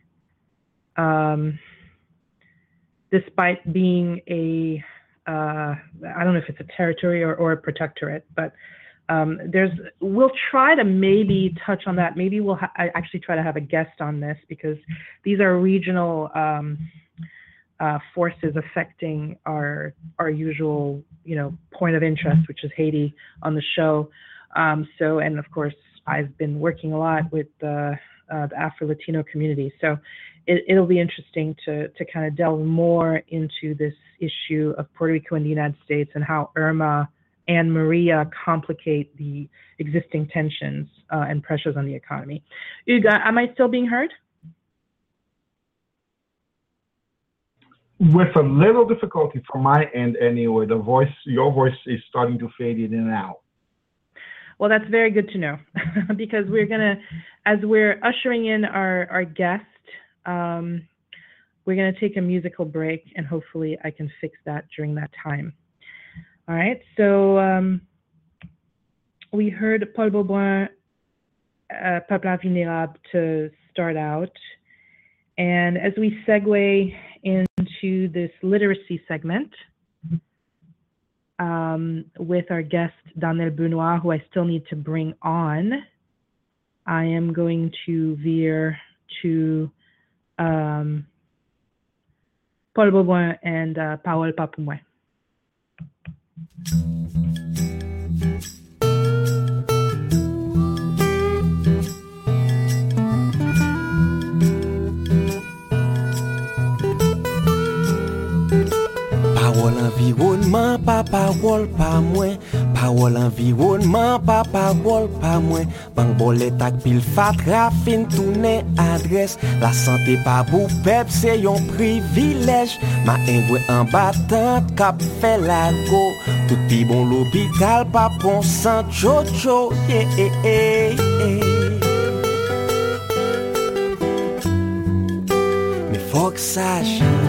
um, despite being a uh, I don't know if it's a territory or, or a protectorate, but um, there's we'll try to maybe touch on that. Maybe we'll ha- actually try to have a guest on this because these are regional um, uh, forces affecting our our usual you know point of interest, which is Haiti, on the show. Um, so and of course I've been working a lot with the, uh, the Afro Latino community. So it, will be interesting to to kind of delve more into this issue of Puerto Rico and the United States and how Irma and Maria complicate the existing tensions uh, and pressures on the economy. Hugues, am I still being heard? With a little difficulty from my end anyway, the voice, your voice is starting to fade in and out. Well, that's very good to know <laughs> because we're gonna, as we're ushering in our, our guest, um, we're gonna take a musical break and hopefully I can fix that during that time. All right, so um, we heard Paul Beaubrun, uh, Peuple to start out. And as we segue into this literacy segment um, with our guest, Darnell Benoit, who I still need to bring on, I am going to veer to um, Paul Beaubrun and uh, Paul Papoumoy. Parole environnement, pas parole pas moins. Parol environman, pa parol pa mwen. Bank bolet ak pil fatra, fin toune adres. La sante pa bou pep, se yon privilej. Ma engwe an batan, kap fe la go. Tout pi bon l'opital, pa pon san chocho Ye ye ye ye. Me fok sache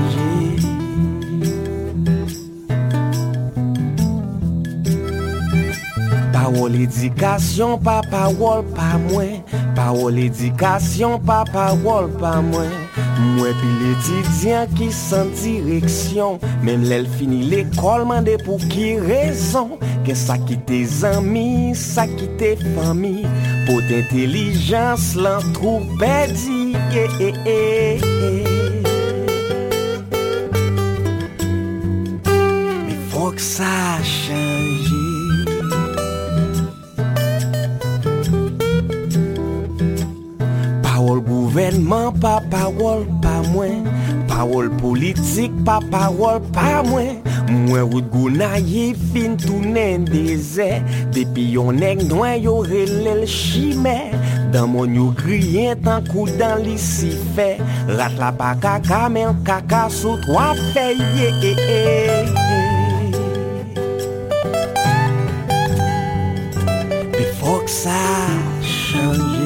Parol edikasyon pa parol pa mwen Parol edikasyon pa parol pa mwen Mwen pil etidyan ki san direksyon Mem lèl fini l'ekol mande pou ki rezon Gen sa ki te zami, sa ki te fami Po te intelijans lan trou pedi yeah, yeah, yeah. Eh, eh, eh. Me fok sa chan Gouvenman pa parol pa mwen Parol politik pa parol pa mwen Mwen wout gouna ye fin tounen deze Depi yon ek noy yo relel chime Dan mon yo griyen tan kou dan lisi fe Rat la pa kaka men kaka sou twa fe Ye ye ye ye Before sa chanj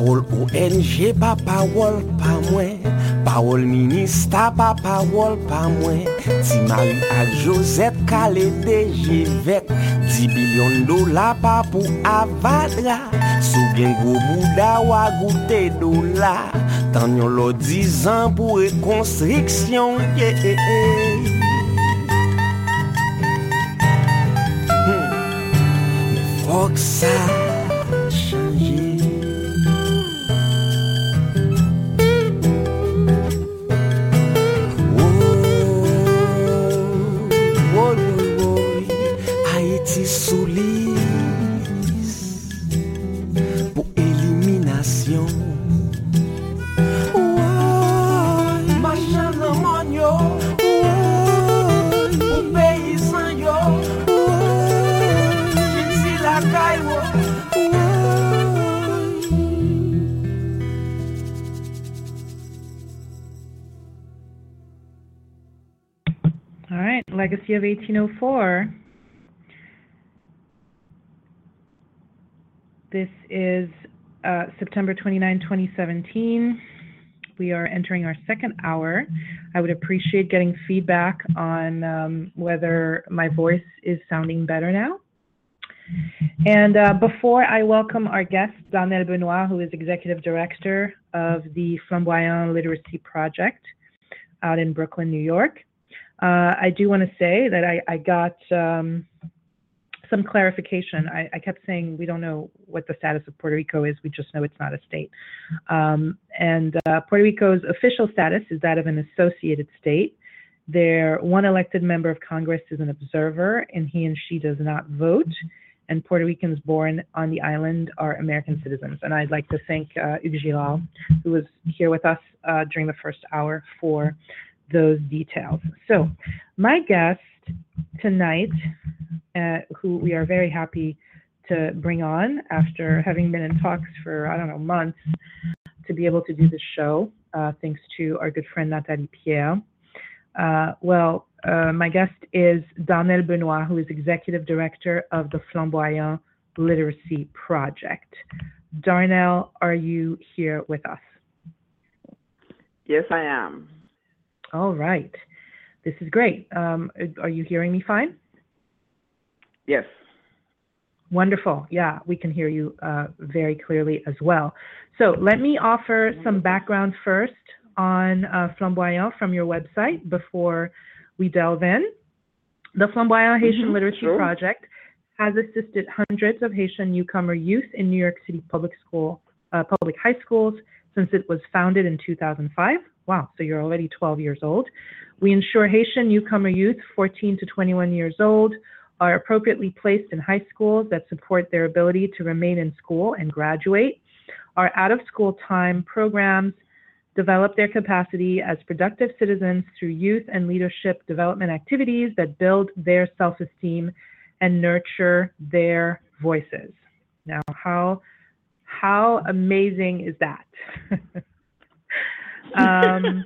Parol ONG pa parol pa mwen. Parol minista pa parol pa mwen. Ti mari ak Josette kale deje vet Ti bilyon dola pa pou avadra Sou gen gwo bouda wagoute dola. Tan yon lo dizan pou rekonstriksyon yeah, yeah, yeah. Hmm. Fok sa. Legacy of 1804. This is uh, September 29, 2017. We are entering our second hour. I would appreciate getting feedback on um, whether my voice is sounding better now. And uh, before I welcome our guest, Darnell Benoit, who is Executive Director of the Flanbwayan Literacy Project out in Brooklyn, New York, uh, I do want to say that I, I got um, some clarification. I, I, kept saying we don't know what the status of Puerto Rico is. We just know it's not a state. Um, and uh, Puerto Rico's official status is that of an associated state. Their one elected member of Congress is an observer, and he and she does not vote. And Puerto Ricans born on the island are American citizens. And I'd like to thank uh, Hugues who was here with us uh, during the first hour, for those details. So, my guest tonight, uh, who we are very happy to bring on after having been in talks for, I don't know, months to be able to do this show, uh, thanks to our good friend Nathalie Pierre. Uh, well, uh, my guest is Darnell Benoit, who is Executive Director of the Flanbwayan Literacy Project. Darnell, are you here with us? Yes, I am. All right. This is great. Um, are you hearing me fine? Yes. Wonderful. Yeah, we can hear you uh, very clearly as well. So let me offer some background first on uh, Flanbwayan from your website before we delve in. The Flanbwayan Haitian mm-hmm, Literacy sure. Project has assisted hundreds of Haitian newcomer youth in New York City public school, uh, public high schools since it was founded in 2005. Wow, so you're already 12 years old. We ensure Haitian newcomer youth, 14 to 21 years old, are appropriately placed in high schools that support their ability to remain in school and graduate. Our out of school time programs develop their capacity as productive citizens through youth and leadership development activities that build their self esteem and nurture their voices. Now, how, how amazing is that? <laughs> um,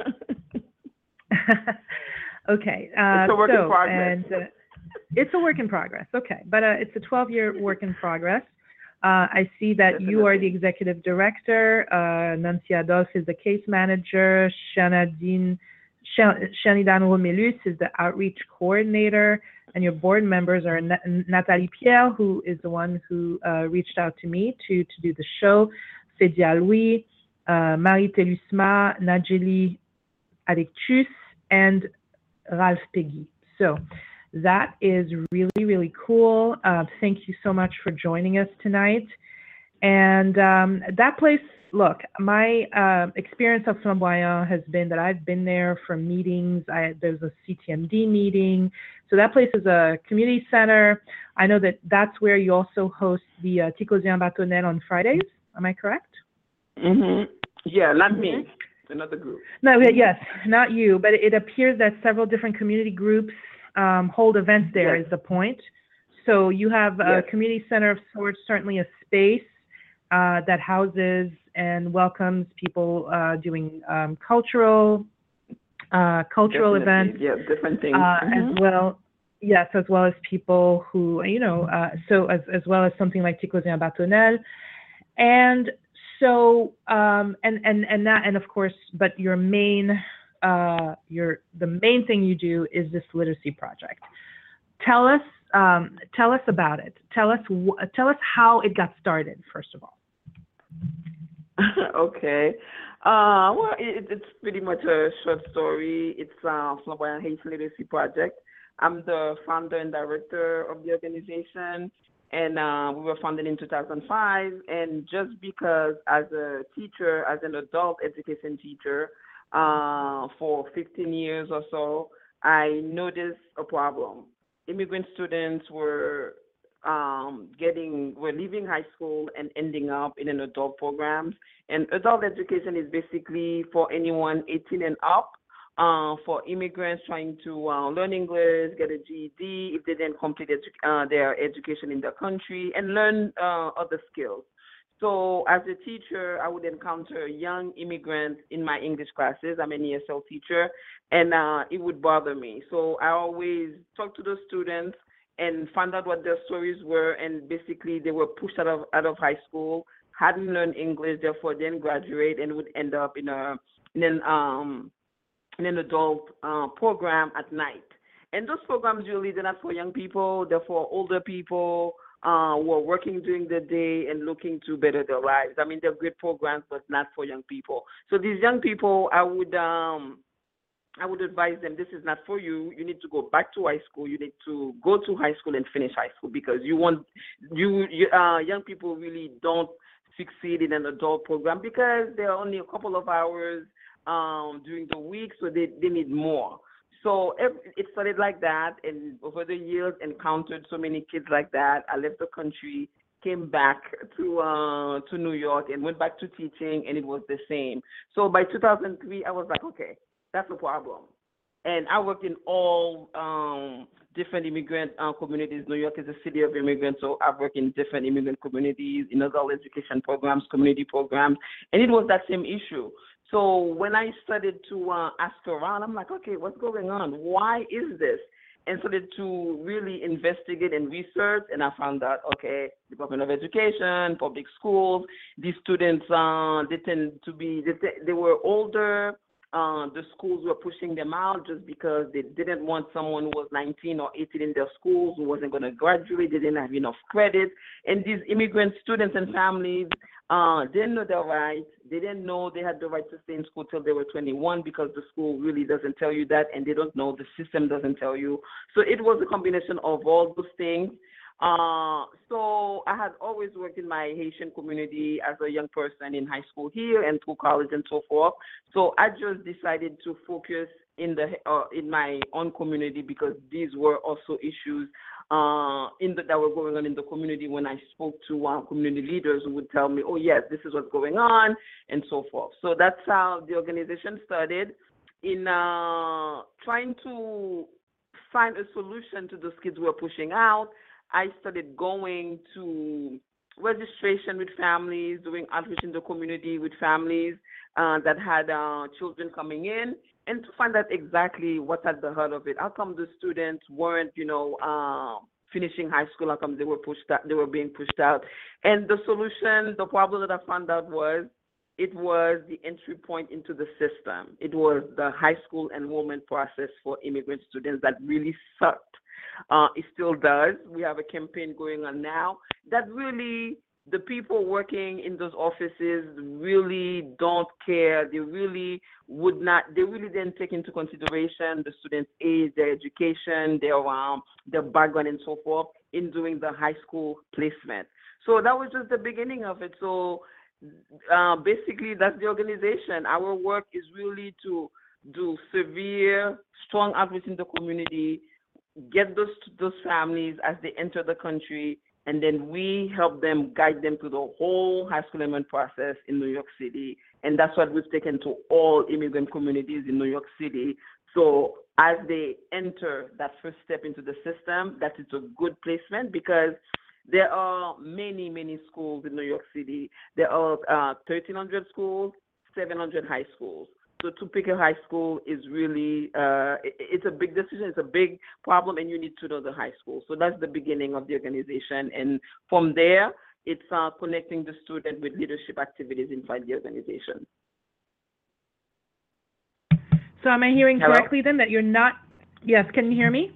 <laughs> okay. Uh, it's a work so, in progress. And, uh, it's a work in progress. Okay, but uh, it's a 12-year work in progress. Uh, I see that Definitely. you are the executive director. Uh, Nancy Adolphe is the case manager. Shanadine, Shanidan Romelus is the outreach coordinator. And your board members are Na- Nathalie Pierre, who is the one who uh, reached out to me to, to do the show, Fedia Louis, uh, Marie Telusma, Najeli Adektus, and Ralph Peggy. So that is really, really cool. Uh, thank you so much for joining us tonight. And um, that place, look, my uh, experience of Flanbwayan has been that I've been there for meetings. I, there's a CTMD meeting. So that place is a community center. I know that that's where you also host the uh, Ticozien Batonnel on Fridays. Am I correct? Mm-hmm. Yeah, not me. Another group. No, yes, not you, but it appears that several different community groups um, hold events there. Yes. Is the point. So you have a yes. community center of sorts, certainly a space uh, that houses and welcomes people uh, doing um, cultural uh, cultural Definitely. events. Yeah, different things. Uh, mm-hmm. As well, yes, as well as people who you know, uh, so as as well as something like Ticozien Batonnel, and so um, and and and that and of course, but your main uh, your the main thing you do is this literacy project. Tell us um, tell us about it. Tell us tell us how it got started first of all. <laughs> okay. Uh, well, it, it's pretty much a short story. It's uh, Flanbwayan Haitian Literacy Project. I'm the founder and director of the organization and uh, we were founded in 2005. And just because, as a teacher, as an adult education teacher, uh, for 15 years or so, I noticed a problem. Immigrant students were um, getting, were leaving high school and ending up in an adult program. And adult education is basically for anyone 18 and up uh, for immigrants trying to uh, learn English, get a GED if they didn't complete edu- uh, their education in their country, and learn uh, other skills. So as a teacher, I would encounter young immigrants in my English classes. I'm an ESL teacher, and uh, it would bother me. So I always talk to the students and find out what their stories were, and basically they were pushed out of out of high school, hadn't learned English, therefore didn't graduate, and would end up in a in an um in an adult uh, program at night. And those programs really, they're not for young people; they're for older people uh, who are working during the day and looking to better their lives. I mean, they're great programs, but not for young people. So these young people, I would um, I would advise them this is not for you. You need to go back to high school. You need to go to high school and finish high school because you want you, you uh, young people really don't succeed in an adult program because there are only a couple of hours um, during the week, so they, they need more. So it started like that, and over the years, encountered so many kids like that. I left the country, came back to uh, to New York, and went back to teaching, and it was the same. So by 2003, I was like, okay, that's a problem. And I worked in all um, different immigrant uh, communities. New York is a city of immigrants, so I've worked in different immigrant communities, in adult education programs, community programs, and it was that same issue. So when I started to uh, ask around, I'm like, okay, what's going on? Why is this? And started to really investigate and research, and I found out, okay, Department of Education, public schools, these students, uh, they tend to be, they, they were older, uh, the schools were pushing them out just because they didn't want someone who was 19 or 18 in their schools who wasn't going to graduate. They didn't have enough credit. And these immigrant students and families uh, didn't know their rights. They didn't know they had the right to stay in school till they were 21 because the school really doesn't tell you that, and they don't know the system doesn't tell you. So it was a combination of all those things. Uh, so I had always worked in my Haitian community as a young person in high school here and through college and so forth. So I just decided to focus in the uh, in my own community because these were also issues uh, in the, that were going on in the community. When I spoke to uh, community leaders, who would tell me, "Oh yes, this is what's going on," and so forth. So that's how the organization started in uh, trying to find a solution to those kids who are pushing out I started going to registration with families, doing outreach in the community with families uh, that had uh, children coming in, and to find out exactly what's at the heart of it. How come the students weren't, you know, uh, finishing high school? How come they were pushed out? They were being pushed out. And the solution, the problem that I found out was it was the entry point into the system. It was the high school enrollment process for immigrant students that really sucked uh, it still does. We have a campaign going on now that really the people working in those offices really don't care. They really would not. They really didn't take into consideration the students' age, their education, their um, their background, and so forth in doing the high school placement. So that was just the beginning of it. So uh, basically, that's the organization. Our work is really to do severe, strong outreach in the community get those those families as they enter the country, and then we help them guide them through the whole high school enrollment process in New York City, and that's what we've taken to all immigrant communities in New York City. So as they enter that first step into the system, that is a good placement because there are many, many schools in New York City. There are uh, 1,300 schools, 700 high schools. So to pick a high school is really uh, it, it's a big decision. It's a big problem, and you need to know the high school. So that's the beginning of the organization, and from there, it's uh, connecting the student with leadership activities inside the organization. So am I hearing Hello? correctly then that you're not? Yes, can you hear me?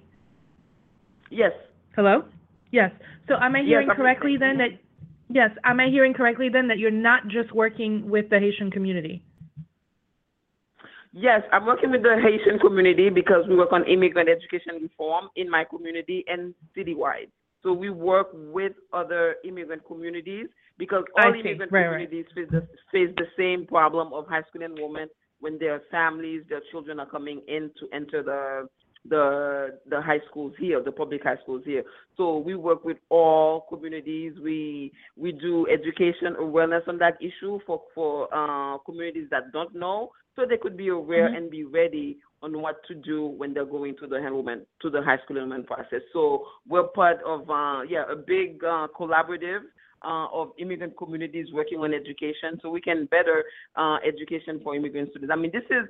Yes. Hello. Yes. So am I hearing yes, correctly then that? Yes. Am I hearing correctly then that you're not just working with the Haitian community? Yes, I'm working with the Haitian community because we work on immigrant education reform in my community and citywide. So we work with other immigrant communities because all immigrant right, communities right. Face, the, face the same problem of high school enrollment when their families, their children are coming in to enter the the the high schools here, the public high schools here. So we work with all communities. We we do education awareness on that issue for for uh, communities that don't know, so they could be aware mm-hmm. and be ready on what to do when they're going to the enrollment to the high school enrollment process. So we're part of uh, yeah a big uh, collaborative uh, of immigrant communities working on education, so we can better uh, education for immigrant students. I mean, this is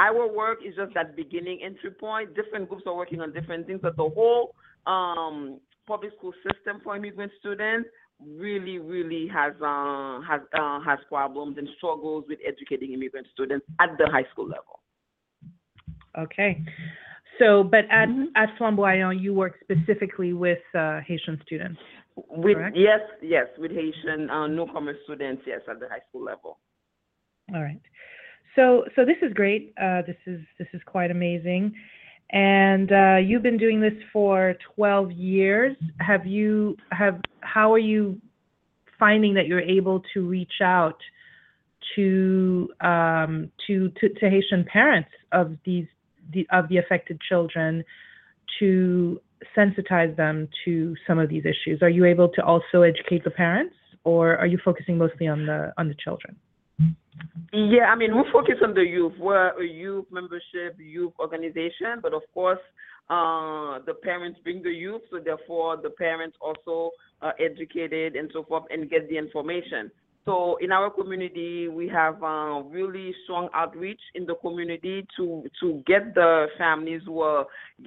our work is just that beginning entry point. Different groups are working on different things, but the whole um, public school system for immigrant students really, really has uh, has uh, has problems and struggles with educating immigrant students at the high school level. Okay. So, but at, Mhm. at Flanbwayan, you work specifically with uh, Haitian students. With Correct. yes, yes, with Haitian uh, newcomer students, yes, at the high school level. All right. So, so this is great. Uh, this is this is quite amazing. And uh, you've been doing this for 12 years. Have you have how are you finding that you're able to reach out to um, to, to to Haitian parents of these the, of the affected children to sensitize them to some of these issues? Are you able to also educate the parents, or are you focusing mostly on the on the children? Yeah, I mean, we focus on the youth. We're a youth membership, youth organization, but of course, uh, the parents bring the youth, so therefore the parents also are educated and so forth and get the information. So in our community, we have uh, really strong outreach in the community to to get the families who are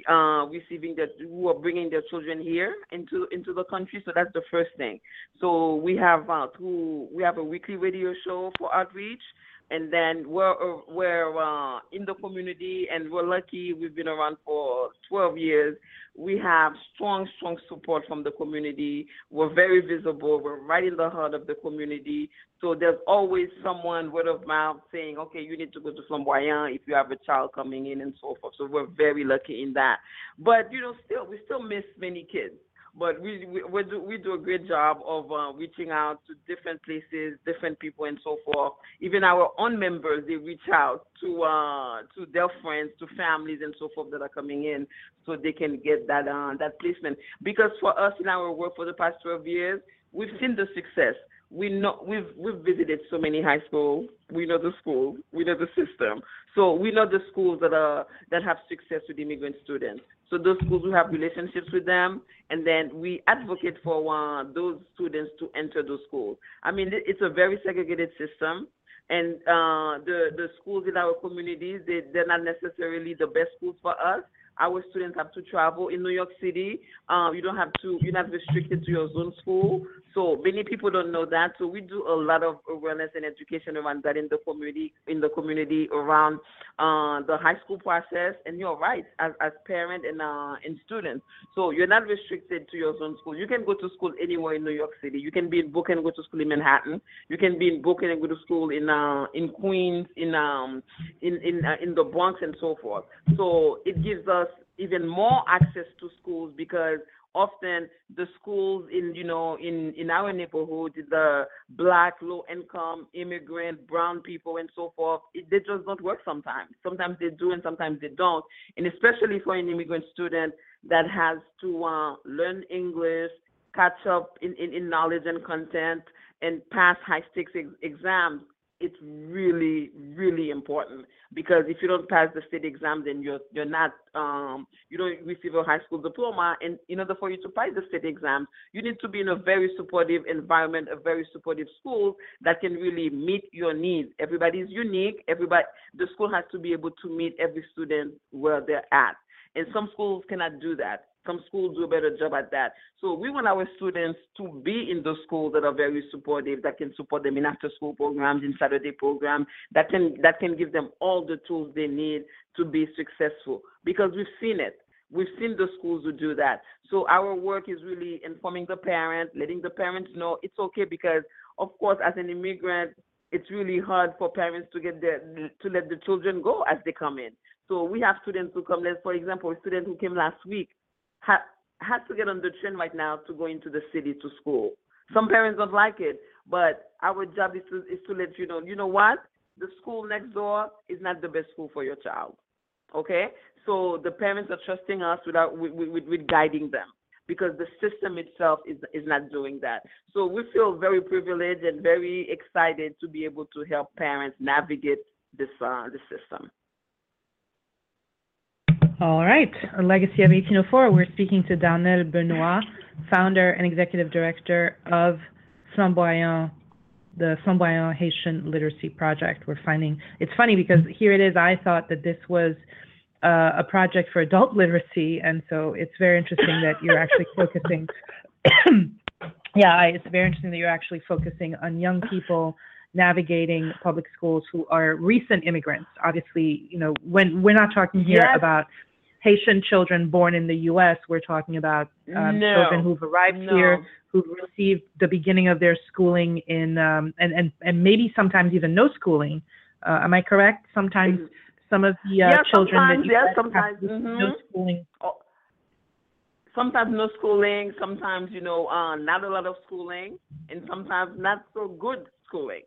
uh, receiving the who are bringing their children here into into the country. So that's the first thing. So we have uh, we have a weekly radio show for outreach, and then we're uh, we're uh, in the community, and we're lucky. We've been around for 12 years. We have strong, strong support from the community. We're very visible. We're right in the heart of the community. So there's always someone word of mouth saying, okay, you need to go to Flanbwayan if you have a child coming in and so forth. So we're very lucky in that. But you know, still we still miss many kids. But we we we do we do a great job of uh, reaching out to different places, different people, and so forth. Even our own members, they reach out to uh, to their friends, to families, and so forth that are coming in, so they can get that uh, that placement. Because for us in our work for the past 12 years, we've seen the success. We know we've we've visited so many high schools. We know the school. We know the system. So we know the schools that are that have success with immigrant students. So those schools we have relationships with them, and then we advocate for uh, those students to enter those schools. I mean, it's a very segregated system, and uh, the the schools in our communities they they're not necessarily the best schools for us. Our students have to travel in New York City. Uh, you don't have to. You're not restricted to your zone school. So many people don't know that. So we do a lot of awareness and education around that in the community. In the community around uh, the high school process and your rights as as parent and uh, and students. So you're not restricted to your zone school. You can go to school anywhere in New York City. You can be in Brooklyn and go to school in Manhattan. You can be in Brooklyn and go to school in uh, in Queens, in um in in uh, in the Bronx and so forth. So it gives us even more access to schools because often the schools in you know in in our neighborhood the black low income immigrant brown people and so forth it, they just don't work sometimes. Sometimes they do and sometimes they don't. And especially for an immigrant student that has to uh, learn english catch up in, in, in knowledge and content and pass high stakes ex- exams it's really really important because if you don't pass the state exam then you're you're not um you don't receive a high school diploma. And in order for you to pass the state exams you need to be in a very supportive environment a very supportive school that can really meet your needs. Everybody's unique. Everybody the school has to be able to meet every student where they're at. And some schools cannot do that some schools do a better job at that. So we want our students to be in those schools that are very supportive, that can support them in after school programs, in Saturday program, that can that can give them all the tools they need to be successful. Because we've seen it. We've seen the schools who do that. So our work is really informing the parent, letting the parents know it's okay because of course as an immigrant it's really hard for parents to get their to let the children go as they come in. So we have students who come. Let's, for example, a student who came last week ha- has to get on the train right now to go into the city to school. Some parents don't like it, but our job is to is to let you know. You know what? The school next door is not the best school for your child. Okay, so the parents are trusting us without with, with, with guiding them because the system itself is is not doing that. So we feel very privileged and very excited to be able to help parents navigate this uh, this system. All right. A Legacy of 1804. We're speaking to Darnell Benoit, founder and executive director of Flanbwayan, the Flanbwayan Haitian Literacy Project. We're finding it's funny because here it is. I thought that this was uh, a project for adult literacy, and so it's very interesting that you're actually focusing. <coughs> yeah, I, it's very interesting that you're actually focusing on young people navigating public schools who are recent immigrants. Obviously, you know, when we're not talking here Yes. about Haitian children born in the U.S., we're talking about um, No. children who've arrived No. here, who've received the beginning of their schooling in, um, and, and, and maybe sometimes even no schooling. Uh, am I correct? Sometimes some of the uh, Yeah, children that you have sometimes, mhm. no schooling. Oh, sometimes no schooling, sometimes you know uh, not a lot of schooling, and sometimes not so good schooling.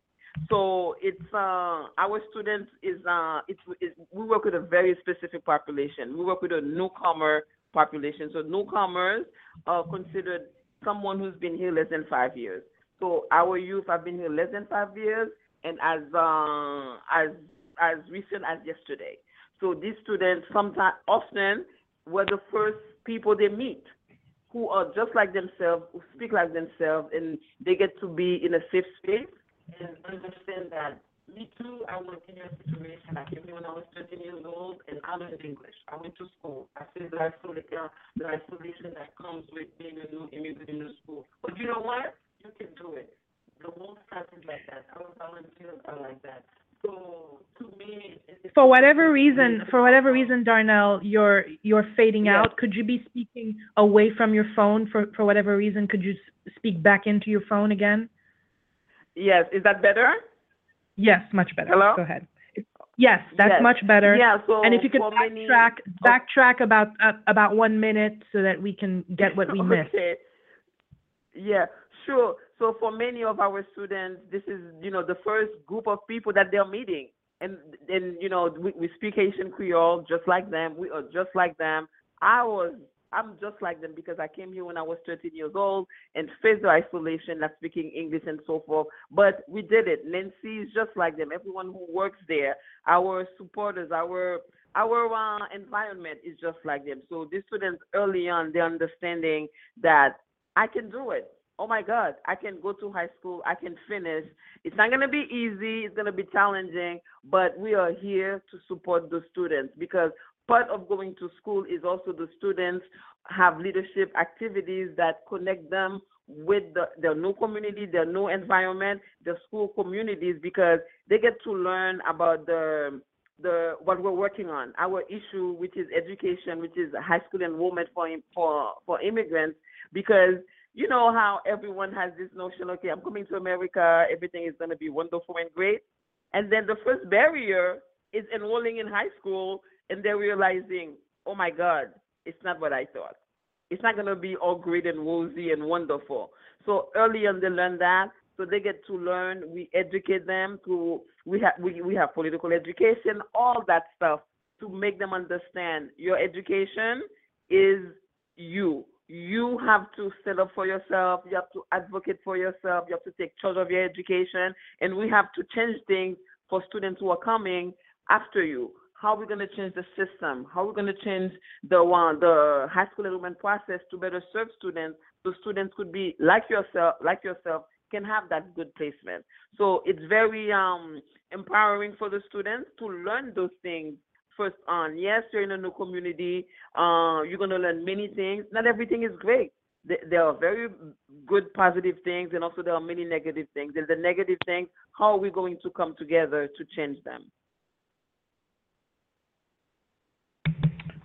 So it's uh, our students is uh, it's, it's we work with a very specific population. We work with a newcomer population. So newcomers are considered someone who's been here less than five years. So our youth have been here less than five years, and as uh, as as recent as yesterday. So these students sometimes often were the first people they meet who are just like themselves, who speak like themselves, and they get to be in a safe space and understand that me too, I was in a situation. I came here when I was 13 years old, and I learned English. I went to school. I feel the isolation, the isolation that comes with being a new immigrant in the school. But you know what? You can do it. The whole started like that. I was volunteers are like that. So to me, For whatever reason, for whatever reason, Darnell, you're you're fading Yes. out. Could you be speaking away from your phone for for whatever reason? Could you speak back into your phone again? Yes, is that better? Yes, much better. Hello? Go ahead. Yes, that's Yes. much better. Yeah. So and if you could for many- backtrack backtrack about uh, about one minute so that we can get what we <laughs> missed. Okay. Yeah, sure. So for many of our students, this is you know the first group of people that they're meeting, and and you know we, we speak Haitian Creole just like them. We are just like them. I was. I'm just like them because I came here when I was 13 years old and faced the isolation, not speaking English and so forth. But we did it. Nancy is just like them. Everyone who works there, our supporters, our our uh, environment is just like them. So these students early on, they're understanding that I can do it. Oh my God, I can go to high school. I can finish. It's not going to be easy. It's going to be challenging, but we are here to support the students because part of going to school is also the students have leadership activities that connect them with the, their new community, their new environment, their school communities because they get to learn about the the what we're working on, our issue, which is education, which is high school enrollment for for for immigrants, because you know how everyone has this notion, okay, I'm coming to America, everything is going to be wonderful and great, and then the first barrier is enrolling in high school, and they're realizing, oh my God, it's not what I thought. It's not going to be all great and rosy and wonderful. So early on, they learn that. So they get to learn. We educate them through. We have we, we have political education, all that stuff to make them understand your education is you. You have to stand up for yourself. You have to advocate for yourself. You have to take charge of your education, and we have to change things for students who are coming after you. How are we going to change the system? How are we going to change the one the high school enrollment process to better serve students so students could be like yourself, like yourself, can have that good placement. So it's very um, empowering for the students to learn those things first on. Yes, you're in a new community. Uh, you're going to learn many things. Not everything is great. There are very good positive things, and also there are many negative things. And the negative things, how are we going to come together to change them?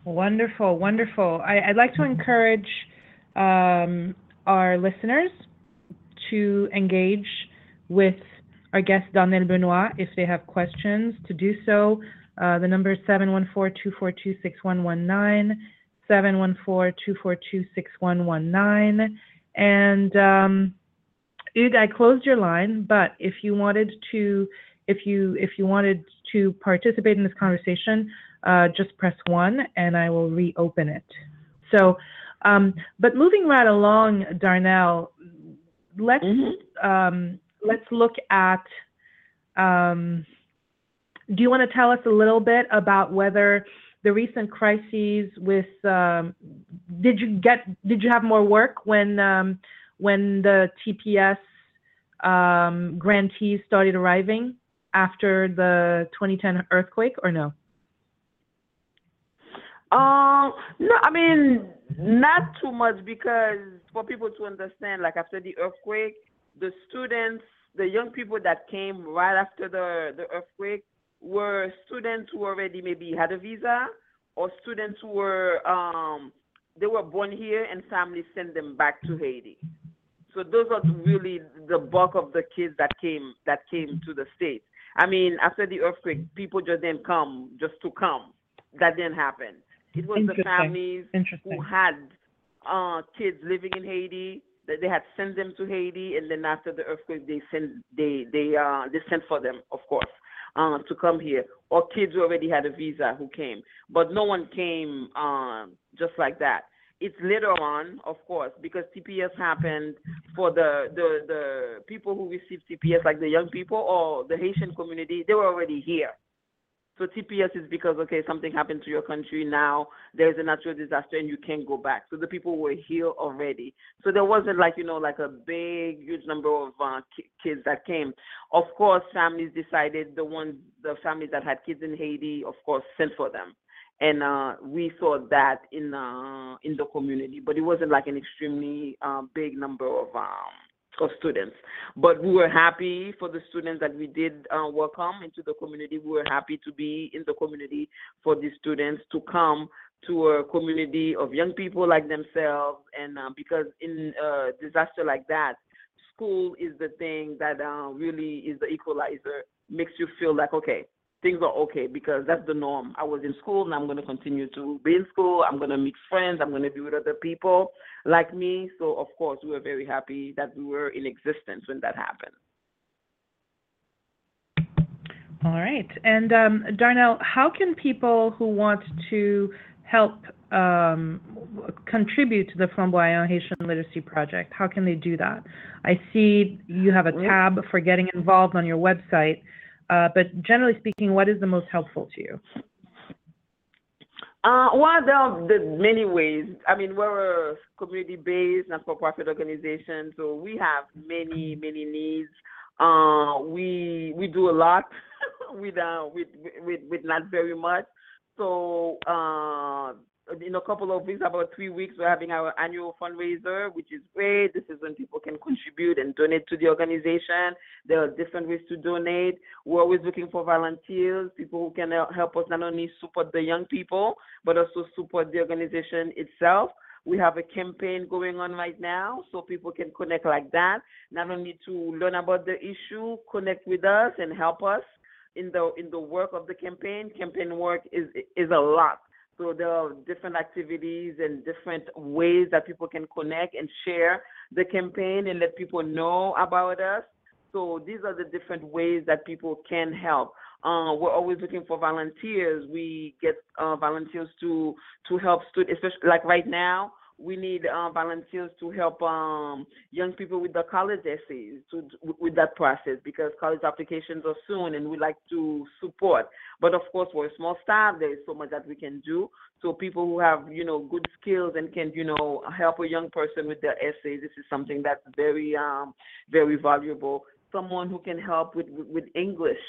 Wonderful, wonderful. I, I'd like to encourage um, our listeners to engage with our guest Darnell Benoit if they have questions. To do so, uh, the number is 714-242-6119, 714-242-6119. And um, Hugues, I closed your line, but if you wanted to, if you if you wanted to participate in this conversation, uh, just press one and I will reopen it. So, um, but moving right along, Darnell, let's um, let's look at. Um, do you want to tell us a little bit about whether the recent crises with um, did you get did you have more work when um, when the TPS um, grantees started arriving after the 2010 earthquake, or no? Um, no, I mean not too much because for people to understand, like after the earthquake, the students, the young people that came right after the the earthquake were students who already maybe had a visa or students who were um they were born here and families sent them back to Haiti. So those are really the bulk of the kids that came that came to the states. I mean, after the earthquake, people just didn't come just to come. That didn't happen. It was the Interesting. families Interesting. who had uh, kids living in Haiti that they had sent them to Haiti, and then after the earthquake, they sent they they uh they sent for them, of course, uh, to come here. Or kids who already had a visa who came, but no one came um just like that. It's later on, of course, because TPS happened for the the the people who received TPS, like the young people or the Haitian community. They were already here. So TPS is because okay, something happened to your country now. There's a natural disaster and you can't go back. So the people were here already. So there wasn't like you know like a big huge number of uh, kids that came. Of course, families decided the ones the families that had kids in Haiti, of course, sent for them, and uh, we saw that in uh, in the community. But it wasn't like an extremely uh, big number of um, of students. But we were happy for the students that we did uh, welcome into the community. We were happy to be in the community for the students to come to a community of young people like themselves. And uh, because in a disaster like that, school is the thing that uh, really is the equalizer, makes you feel like, okay, things are okay because that's the norm. I was in school and I'm going to continue to be in school. I'm going to meet friends. I'm going to be with other people like me. So, of course, we were very happy that we were in existence when that happened. All right. And um, Darnell, how can people who want to help um, contribute to the Flanbwayan Haitian Literacy Project, how can they do that? I see you have a Mhm. tab for getting involved on your website, uh, but generally speaking, what is the most helpful to you? Uh, well, there are the many ways. I mean, we're a community-based, not-for-profit organization, so we have many, many needs. Uh, we we do a lot <laughs> with uh with with with not very much. So uh, in a couple of weeks, about three weeks, we're having our annual fundraiser, which is great. This is when people can contribute and donate to the organization. There are different ways to donate. We're always looking for volunteers, people who can help us not only support the young people, but also support the organization itself. We have a campaign going on right now, so people can connect like that. Not only to learn about the issue, connect with us and help us in the in the work of the campaign. Campaign work is is a lot. So there are different activities and different ways that people can connect and share the campaign and let people know about us. So these are the different ways that people can help. Uh, we're always looking for volunteers. We get uh, volunteers to to help students, especially like right now. We need uh, volunteers to help um, young people with the college essays to with that process because college applications are soon, and we like to support. But of course, we're a small staff. There is so much that we can do. So people who have you know good skills and can you know help a young person with their essay, this is something that's very um, very valuable. Someone who can help with with English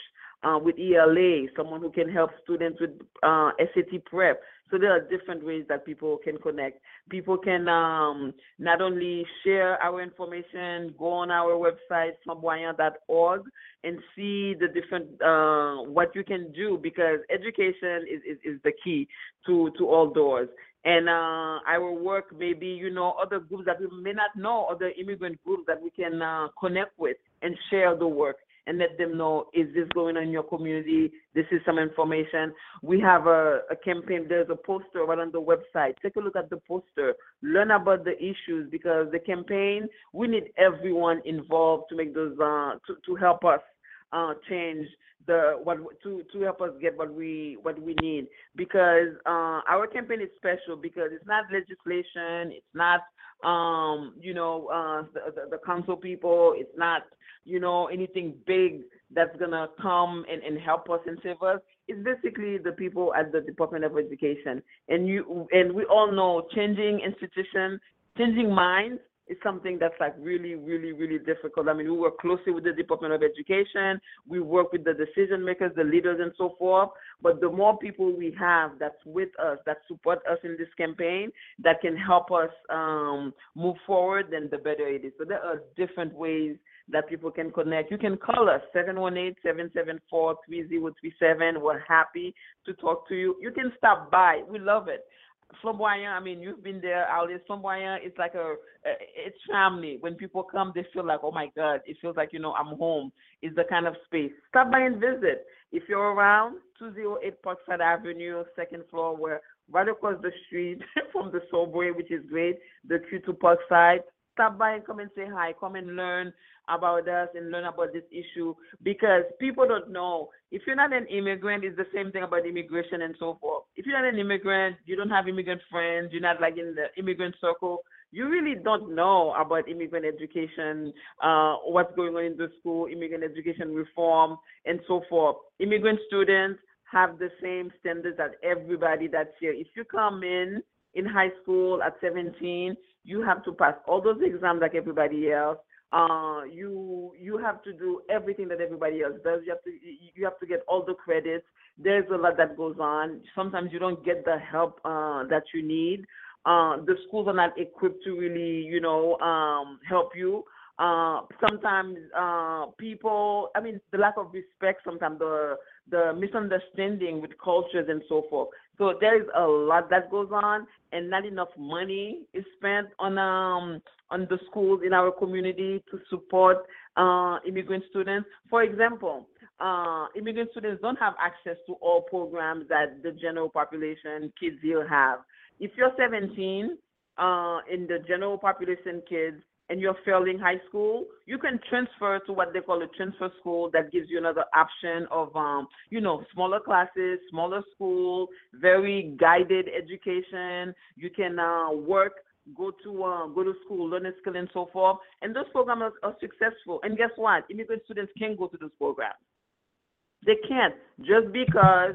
uh, with ELA, someone who can help students with uh, SAT prep. So there are different ways that people can connect. People can um, not only share our information, go on our website, flanbwayan.org, and see the different uh, what you can do because education is, is, is the key to, to all doors. And uh, our work, maybe you know other groups that we may not know, other immigrant groups that we can uh, connect with and share the work and let them know is this going on in your community? This is some information. We have a, a campaign. There's a poster right on the website. Take a look at the poster. Learn about the issues because the campaign we need everyone involved to make those uh to, to help us uh change the what to to help us get what we what we need. Because uh our campaign is special because it's not legislation. It's not um you know uh the, the, the council people. It's not you know, anything big that's gonna come and, and help us and save us. It's basically the people at the Department of Education. And you and we all know changing institution, changing minds is something that's like really, really, really difficult. I mean, we work closely with the Department of Education, we work with the decision makers, the leaders, and so forth. But the more people we have that's with us, that support us in this campaign, that can help us um, move forward, then the better it is. So there are different ways that people can connect. You can call us 718-774-3037. We're happy to talk to you. You can stop by. We love it. Flanbwayan, I mean, you've been there, Alice. Flanbwayan, it's like a, it's family. When people come, they feel like, oh my God, it feels like, you know, I'm home. It's the kind of space. Stop by and visit. If you're around, 208 Parkside Avenue, second floor, we're right across the street <laughs> from the subway, which is great, the Q2 Parkside. Stop by and come and say hi. Come and learn about us and learn about this issue because people don't know. If you're not an immigrant, it's the same thing about immigration and so forth. If you're not an immigrant, you don't have immigrant friends, you're not like in the immigrant circle, you really don't know about immigrant education, uh, what's going on in the school, immigrant education reform, and so forth. Immigrant students have the same standards as everybody that's here. If you come in in high school at 17, you have to pass all those exams like everybody else uh, you you have to do everything that everybody else does. You have to you have to get all the credits. There's a lot that goes on. Sometimes you don't get the help uh, that you need. Uh, the schools are not equipped to really you know um, help you. Uh, sometimes uh, people, I mean, the lack of respect. Sometimes the the misunderstanding with cultures and so forth. So there is a lot that goes on, and not enough money is spent on um on the schools in our community to support uh, immigrant students. For example, uh, immigrant students don't have access to all programs that the general population kids here have. If you're 17, uh, in the general population kids, and you're failing high school, you can transfer to what they call a transfer school that gives you another option of, um, you know, smaller classes, smaller school, very guided education. You can uh, work, go to uh, go to school, learn a skill, and so forth. And those programs are, are successful. And guess what? Immigrant students can go to those programs. They can't just because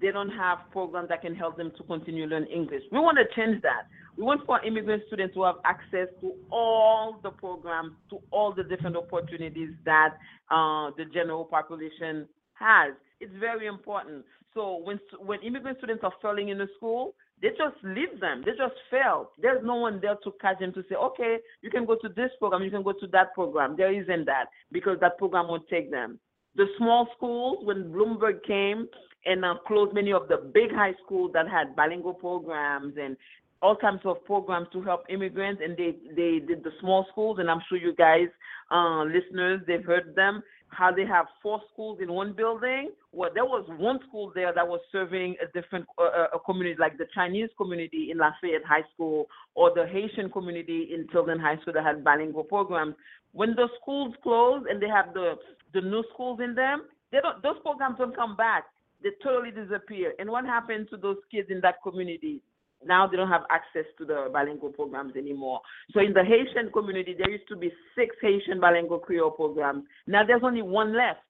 they don't have programs that can help them to continue learn English. We want to change that. We want for immigrant students to have access to all the programs, to all the different opportunities that uh, the general population has. It's very important. So when when immigrant students are failing in the school, they just leave them. They just fail. There's no one there to catch them to say, okay, you can go to this program, you can go to that program. There isn't that because that program won't take them. The small schools, when Bloomberg came, and uh, closed many of the big high schools that had bilingual programs and all kinds of programs to help immigrants and they they did the small schools and i'm sure you guys uh, listeners they've heard them how they have four schools in one building well there was one school there that was serving a different uh, uh a community like the chinese community in lafayette high school or the haitian community in tilden high school that had bilingual programs when the schools close and they have the the new schools in them they don't those programs don't come back they totally disappear. And what happened to those kids in that community? Now they don't have access to the bilingual programs anymore. So in the Haitian community, there used to be six Haitian bilingual Creole programs. Now there's only one left.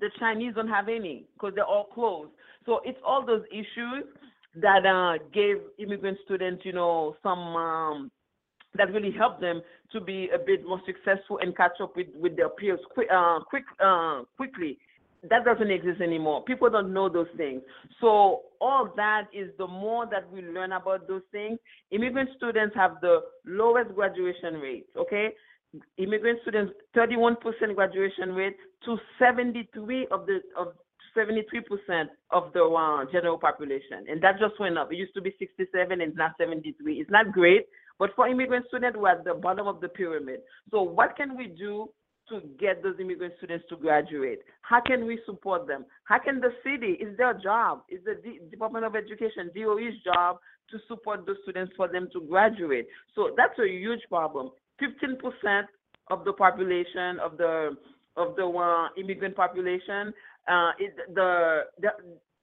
The Chinese don't have any because they're all closed. So it's all those issues that uh, gave immigrant students, you know, some um, that really helped them to be a bit more successful and catch up with, with their peers quick, uh, quick, uh, quickly that doesn't exist anymore. People don't know those things. So all that is the more that we learn about those things. Immigrant students have the lowest graduation rate. Okay, immigrant students 31% graduation rate to 73 of the of 73% of the uh, general population, and that just went up. It used to be 67, and now 73. It's not great, but for immigrant students, we're at the bottom of the pyramid. So what can we do to get those immigrant students to graduate? How can we support them? How can the city, it's their job, it's the D- Department of Education, DOE's job to support those students for them to graduate. So that's a huge problem. 15% of the population of the of the uh, immigrant population, uh, it, the, the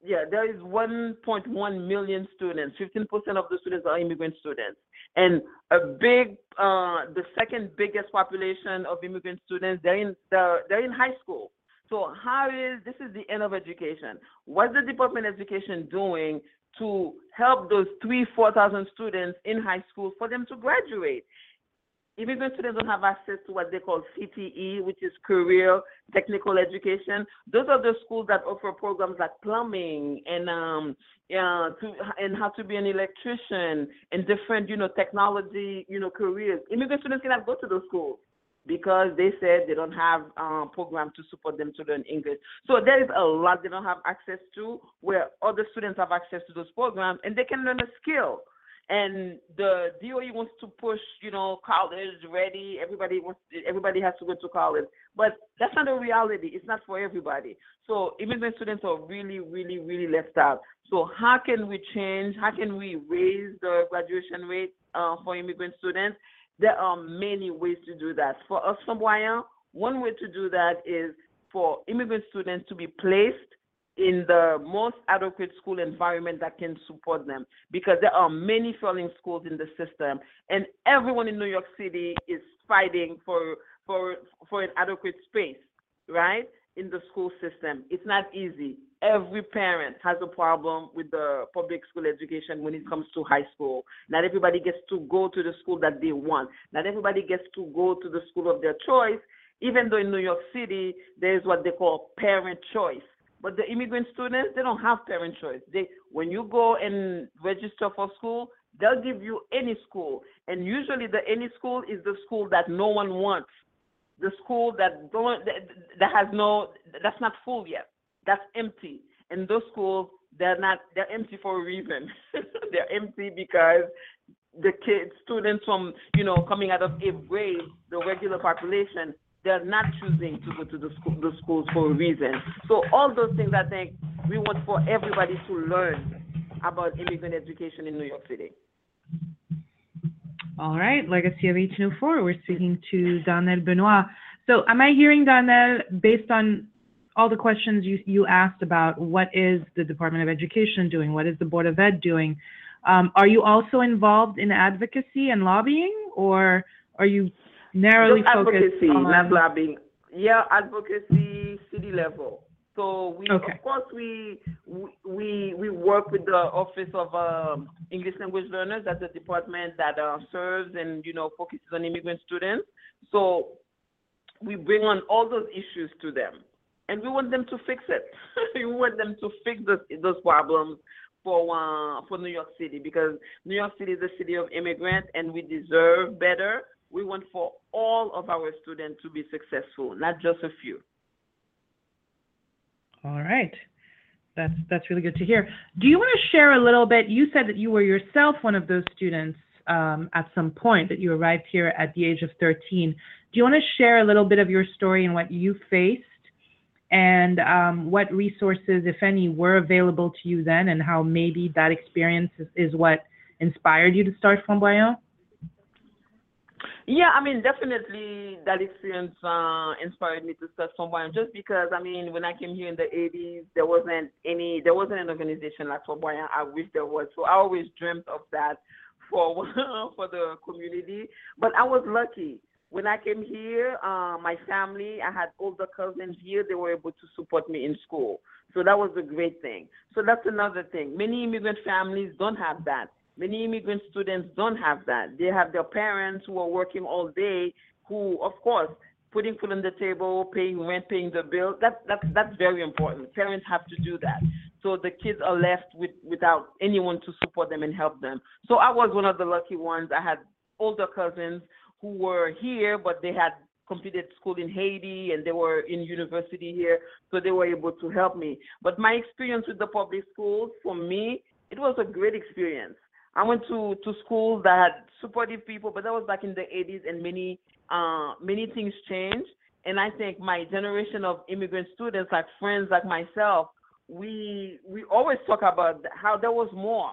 yeah, there is 1.1 million students. 15% of the students are immigrant students and a big, uh, the second biggest population of immigrant students, they're in, the, they're in high school. So how is, this is the end of education. What's the Department of Education doing to help those three, 4,000 students in high school for them to graduate? Immigrant students don't have access to what they call CTE, which is career technical education. Those are the schools that offer programs like plumbing and um, uh, to, and how to be an electrician and different, you know, technology, you know, careers. Immigrant students cannot go to those schools because they said they don't have um, program to support them to learn English. So there is a lot they don't have access to where other students have access to those programs and they can learn a skill and the DOE wants to push, you know, college ready. Everybody wants, everybody has to go to college, but that's not a reality. It's not for everybody. So even immigrant students are really, really, really left out. So how can we change? How can we raise the graduation rate uh, for immigrant students? There are many ways to do that. For us Flanbwayan, one way to do that is for immigrant students to be placed in the most adequate school environment that can support them because there are many failing schools in the system and everyone in New York City is fighting for for for an adequate space right in the school system. It's not easy. Every parent has a problem with the public school education when it comes to high school. Not everybody gets to go to the school that they want. Not everybody gets to go to the school of their choice even though in New York City there's what they call parent choice but the immigrant students, they don't have parent choice. They when you go and register for school, they'll give you any school. And usually the any school is the school that no one wants. The school that don't that, that has no that's not full yet. That's empty. And those schools they're not they're empty for a reason. <laughs> they're empty because the kids students from you know coming out of eighth grade, the regular population, they're not choosing to go to the, the schools for a reason. So all those things, I think, we want for everybody to learn about immigrant education in New York City. All right, Legacy of 1804. We're speaking to Darnell Benoit. So, am I hearing, Darnell, based on all the questions you, you asked about what is the Department of Education doing, what is the Board of Ed doing, um, are you also involved in advocacy and lobbying, or are you narrowly Just focused advocacy, on not lobbying. Yeah, advocacy, city level. So we, Okay. of course, we we we work with the Office of um, English Language Learners. That's the department that uh, serves and you know focuses on immigrant students. So we bring on all those issues to them, and we want them to fix it. <laughs> we want them to fix those those problems for uh, for New York City because New York City is a city of immigrants, and we deserve better. We want for all of our students to be successful, not just a few. All right. That's that's really good to hear. Do you want to share a little bit? You said that you were yourself one of those students um, at some point that you arrived here at the age of 13. Do you want to share a little bit of your story and what you faced, and um, what resources, if any, were available to you then, and how maybe that experience is, is what inspired you to start Flanbwayan? Yeah, I mean, definitely that experience uh, inspired me to start Flanbwayan just because, I mean, when I came here in the 80s, there wasn't any, there wasn't an organization like Flanbwayan. I wish there was. So I always dreamt of that for <laughs> for the community. But I was lucky. When I came here, uh, my family, I had older cousins here. They were able to support me in school. So that was a great thing. So that's another thing. Many immigrant families don't have that. Many immigrant students don't have that. They have their parents who are working all day, who, of course, putting food on the table, paying rent, paying the bill. That, that, that's very important. Parents have to do that. So the kids are left with, without anyone to support them and help them. So I was one of the lucky ones. I had older cousins who were here, but they had completed school in Haiti and they were in university here, so they were able to help me. But my experience with the public schools, for me, it was a great experience. I went to to schools that had supportive people, but that was back in the 80s, and many uh, many things changed. And I think my generation of immigrant students, like friends like myself, we we always talk about how there was more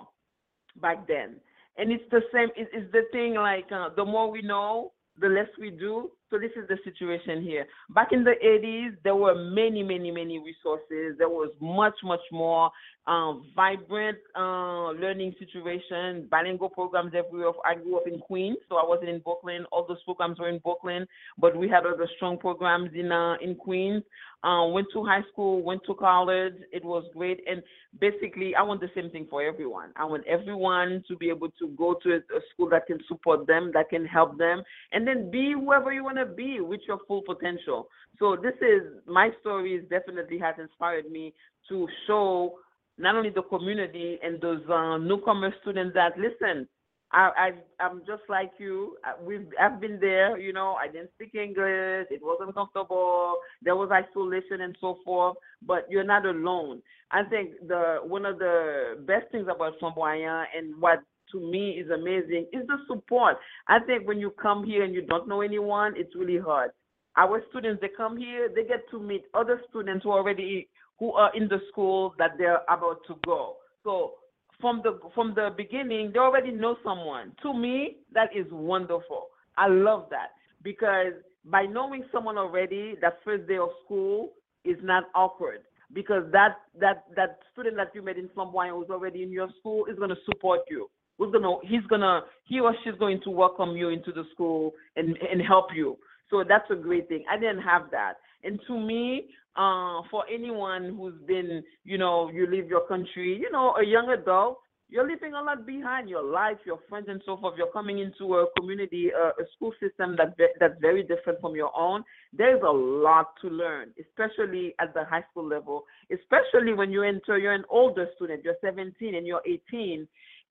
back then, and it's the same. It, it's the thing like uh, the more we know, the less we do. So this is the situation here. Back in the 80s, there were many, many, many resources. There was much, much more um, vibrant uh, learning situation, bilingual programs everywhere. I grew up in Queens, so I wasn't in Brooklyn. All those programs were in Brooklyn, but we had other strong programs in uh, in Queens. Uh, went to high school, went to college. It was great, and basically, I want the same thing for everyone. I want everyone to be able to go to a, school that can support them, that can help them, and then be whoever you want to be with your full potential. So this is my story is definitely has inspired me to show not only the community and those uh, newcomer students that listen, I, I I'm just like you. We've I've been there. You know, I didn't speak English. It wasn't comfortable. There was isolation and so forth. But you're not alone. I think the one of the best things about Flanbwayan and what to me is amazing is the support. I think when you come here and you don't know anyone, it's really hard. Our students they come here, they get to meet other students who already who are in the school that they're about to go. So from the from the beginning, they already know someone. To me, that is wonderful. I love that because by knowing someone already, that first day of school is not awkward because that that that student that you met in Flanbwayan who's already in your school is going to support you. Who's gonna he's gonna he or she's going to welcome you into the school and and help you. So that's a great thing. I didn't have that. And to me, uh, for anyone who's been, you know, you leave your country, you know, a young adult, you're leaving a lot behind your life, your friends, and so forth. You're coming into a community, uh, a school system that that's very different from your own. There's a lot to learn, especially at the high school level. Especially when you enter, you're an older student. You're 17 and you're 18.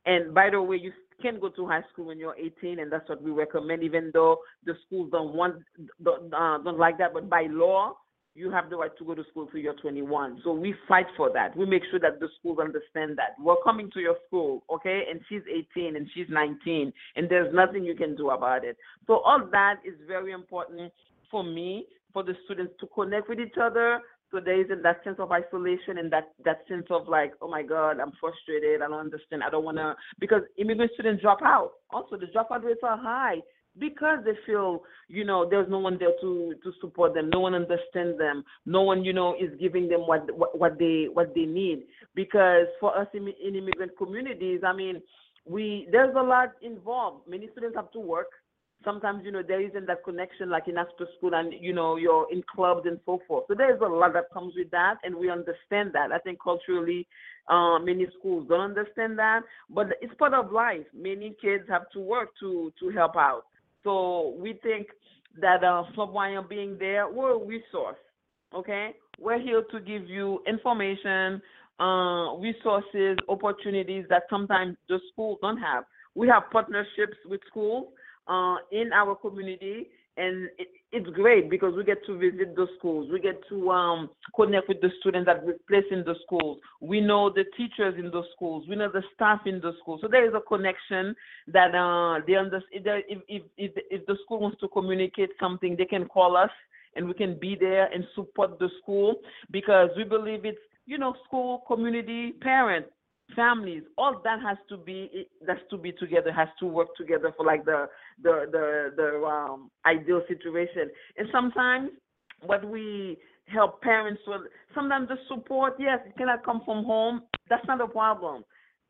And by the way, you can go to high school when you're 18, and that's what we recommend. Even though the schools don't want, don't, uh, don't like that, but by law, you have the right to go to school till you're 21. So we fight for that. We make sure that the schools understand that. We're coming to your school, okay? And she's 18 and she's 19, and there's nothing you can do about it. So all that is very important for me, for the students to connect with each other. So there isn't that sense of isolation and that, that sense of like, oh my God, I'm frustrated. I don't understand. I don't want to, because immigrant students drop out. Also, the dropout rates are high because they feel you know there's no one there to to support them no one understands them no one you know is giving them what what, what they what they need because for us in, in immigrant communities i mean we there's a lot involved many students have to work sometimes you know there isn't that connection like in after school and you know you're in clubs and so forth so there's a lot that comes with that and we understand that i think culturally uh, many schools don't understand that but it's part of life many kids have to work to to help out so we think that uh, Flanbwayan being there, we're a resource. Okay, we're here to give you information, uh, resources, opportunities that sometimes the schools don't have. We have partnerships with schools uh, in our community, and it, it's great because we get to visit the schools. We get to um, connect with the students that we place in the schools. We know the teachers in the schools. We know the staff in the schools. So there is a connection that uh, they understand. If, if, if, if the school wants to communicate something, they can call us and we can be there and support the school because we believe it's you know school community parents families all that has to be that's to be together has to work together for like the the the the um ideal situation. And sometimes what we help parents with sometimes the support yes it cannot come from home. That's not a problem.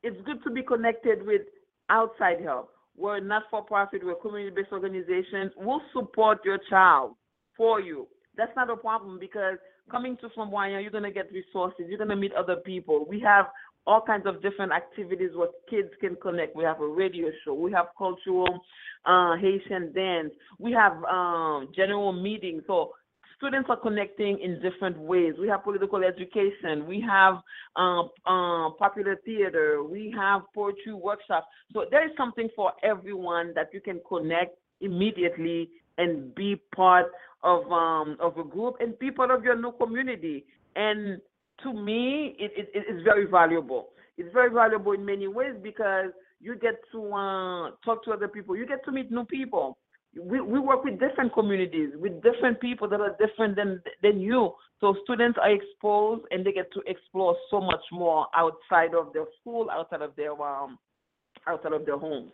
It's good to be connected with outside help. We're not for profit we're community based organizations we'll support your child for you. That's not a problem because coming to Flanbwayan, you're going to get resources. You're going to meet other people. We have all kinds of different activities where kids can connect. We have a radio show. We have cultural uh, Haitian dance. We have um, general meetings. So students are connecting in different ways. We have political education. We have um, uh, popular theater. We have poetry workshops. So there is something for everyone that you can connect immediately and be part of um, of a group and be part of your new community. And to me, it, it, it is very valuable. It's very valuable in many ways because you get to uh, talk to other people. You get to meet new people. We, we work with different communities, with different people that are different than than you. So students are exposed and they get to explore so much more outside of their school, outside of their um, outside of their homes.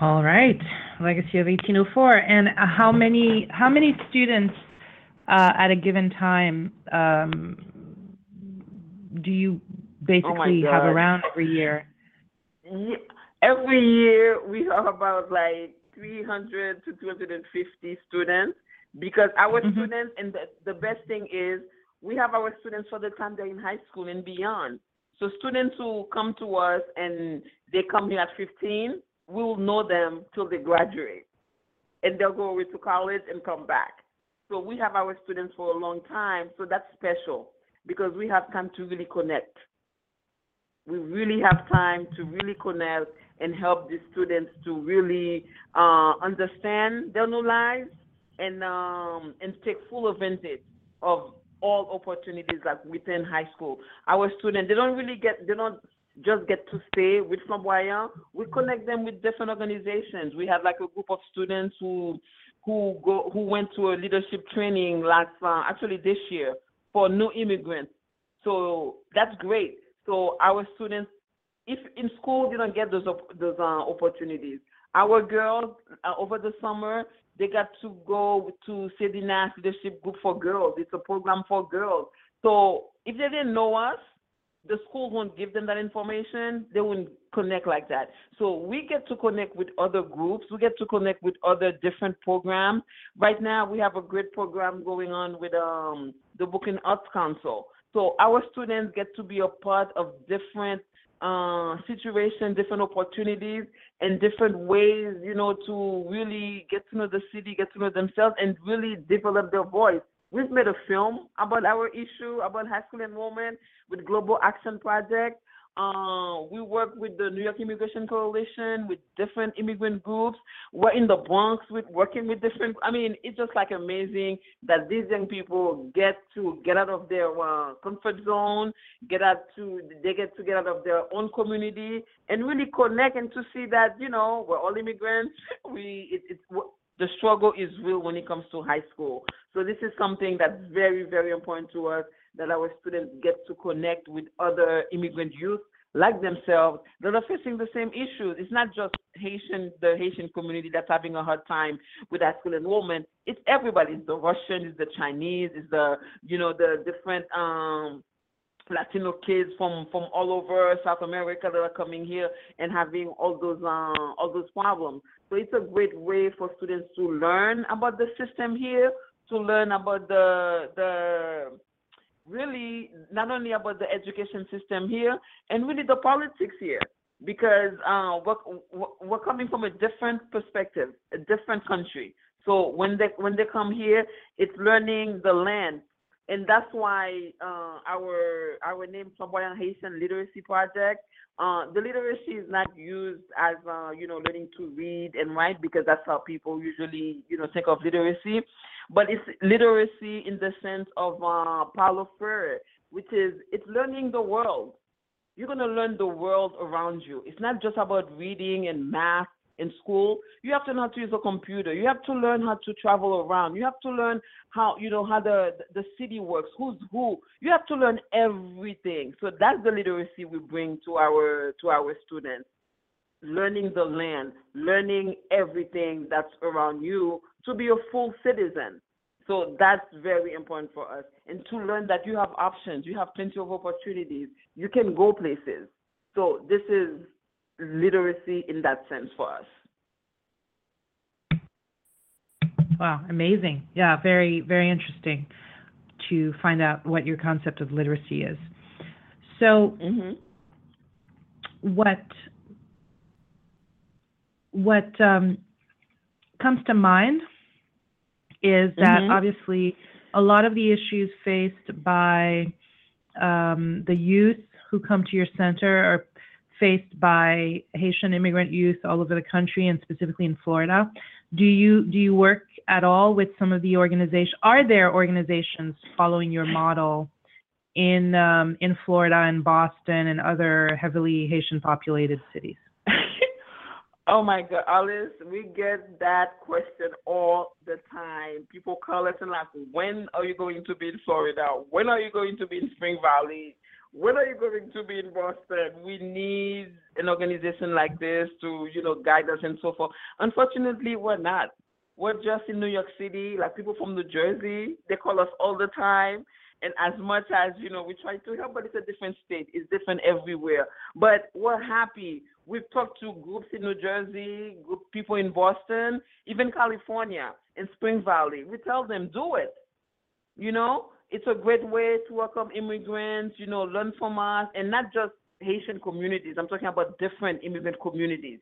All right, Legacy of 1804. And how many how many students uh, at a given time um, do you basically oh have around every year? Yeah, every year we have about like 300 to 250 students because our Mhm. students and the, the best thing is we have our students for the time they're in high school and beyond. So students who come to us and they come here at 15, we will know them till they graduate. And they'll go away to college and come back. So we have our students for a long time. So that's special because we have time to really connect. We really have time to really connect and help the students to really uh, understand their new lives and um, and take full advantage of all opportunities like within high school. Our students they don't really get they don't just get to stay with Flanbwayan. We connect them with different organizations. We have like a group of students who who go who went to a leadership training last uh, actually this year for new immigrants. So that's great. So our students, if in school they don't get those those uh, opportunities, our girls uh, over the summer they got to go to Sedina's leadership group for girls. It's a program for girls. So if they didn't know us, the school won't give them that information. They won't connect like that. So we get to connect with other groups. We get to connect with other different programs. Right now, we have a great program going on with um, the Brooklyn Arts Council. So our students get to be a part of different uh, situations, different opportunities, and different ways, you know, to really get to know the city, get to know themselves, and really develop their voice. We've made a film about our issue, about high school enrollment with Global Action Project. Uh, we work with the New York Immigration Coalition, with different immigrant groups. We're in the Bronx with working with different. I mean, it's just like amazing that these young people get to get out of their uh, comfort zone, get out to they get to get out of their own community and really connect and to see that you know we're all immigrants. <laughs> We it, it's the struggle is real when it comes to high school. So this is something that's very very important to us that our students get to connect with other immigrant youth like themselves that are facing the same issues. It's not just Haitian, the Haitian community that's having a hard time with high school enrollment. It's everybody. It's the Russian, it's the Chinese, it's the you know the different um Latino kids from from all over South America that are coming here and having all those uh, all those problems. So it's a great way for students to learn about the system here, to learn about the the really not only about the education system here and really the politics here because uh, we're, we're coming from a different perspective, a different country. So when they when they come here, it's learning the land, and that's why uh, our our name Flanbwayan Haitian Literacy Project. Uh, the literacy is not used as uh, you know learning to read and write because that's how people usually you know think of literacy but it's literacy in the sense of uh, Paulo Freire, which is it's learning the world. You're going to learn the world around you. It's not just about reading and math in school. You have to know how to use a computer. You have to learn how to travel around. You have to learn how you know how the the city works. Who's who? You have to learn everything. So that's the literacy we bring to our to our students. Learning the land, learning everything that's around you to be a full citizen. So that's very important for us. And to learn that you have options, you have plenty of opportunities, you can go places. So this is literacy in that sense for us. Wow, amazing. Yeah, very, very interesting to find out what your concept of literacy is. So, mm-hmm. what what um, comes to mind is that mm-hmm. obviously a lot of the issues faced by um, the youth who come to your center are faced by Haitian immigrant youth all over the country and specifically in Florida. Do you do you work at all with some of the organizations? Are there organizations following your model in um, in Florida and Boston and other heavily Haitian populated cities? <laughs> Oh my God, Alice, we get that question all the time. People call us and ask, when are you going to be in Florida? When are you going to be in Spring Valley? When are you going to be in Boston? We need an organization like this to, you know, guide us and so forth. Unfortunately, we're not. We're just in New York City, like people from New Jersey, they call us all the time. And as much as you know we try to help but it's a different state. It's different everywhere. But we're happy. We've talked to groups in new jersey group people in boston even california in spring valley. We tell them do it. You know it's a great way to welcome immigrants, you know, learn from us, and not just Haitian communities. I'm talking about different immigrant communities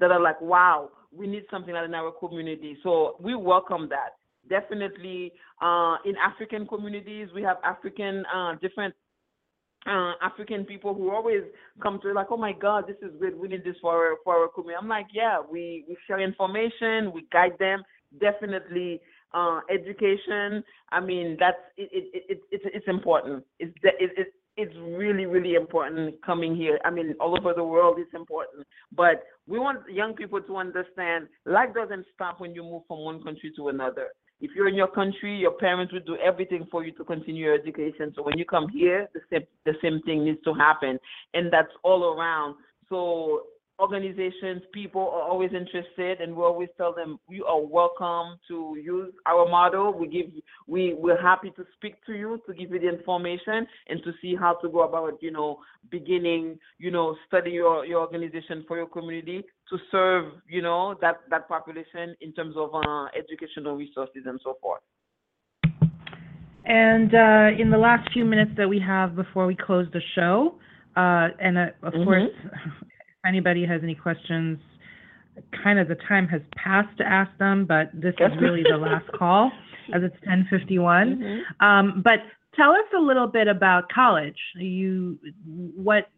that are like, wow, we need something like in our community. So we welcome that. Definitely uh, in African communities, we have African, uh, different uh, African people who always come to like, oh my God, this is good. We need this for our, for our community. I'm like, yeah, we, we share information, we guide them. Definitely uh, education. I mean, that's it. It, it, it it's important. It's it, it, it's really really important coming here. I mean, all over the world, it's important. But we want young people to understand life doesn't stop when you move from one country to another. If you're in your country, your parents will do everything for you to continue your education. So when you come here, the same the same thing needs to happen, and that's all around. So organizations, people are always interested, and we always tell them you are welcome to use our model. We give we we're happy to speak to you to give you the information and to see how to go about you know beginning you know study your your organization for your community to serve you know that that population in terms of uh, educational resources and so forth. And uh, in the last few minutes that we have before we close the show, uh, and uh, of Mhm. course, anybody has any questions, kind of the time has passed to ask them, but this is really the last call <laughs> as it's 10:51. Mhm. Um, but tell us a little bit about college. You, what,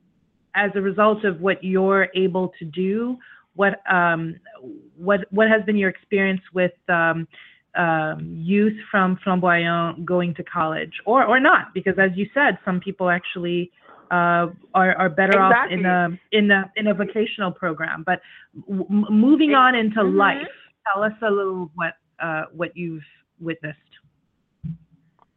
as a result of what you're able to do, what, um, what, what has been your experience with um, um, youth from Flanbwayan going to college, or or not? Because as you said, some people actually uh, are are better off in a in a in a vocational program. But w- moving on into Mhm. life, tell us a little what uh, what you've witnessed.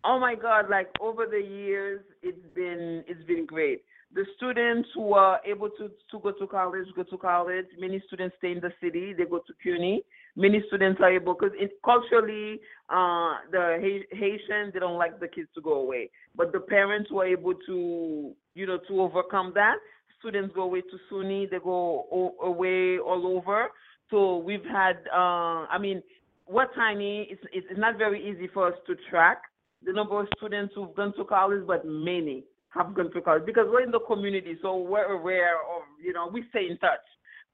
oh my god like over the years it's been it's been great the students who are able to to go to college go to college many students stay in the city they go to cuny many students are able because culturally uh the Ha- haitians they don't like the kids to go away. But the parents were able to you know to overcome that. Students go away to suny they go o- away all over. So we've had uh i mean we're tiny it's it's not very easy for us to track the number of students who've gone to college, but many have gone to college. Because we're in the community, so we're aware of, you know, we stay in touch.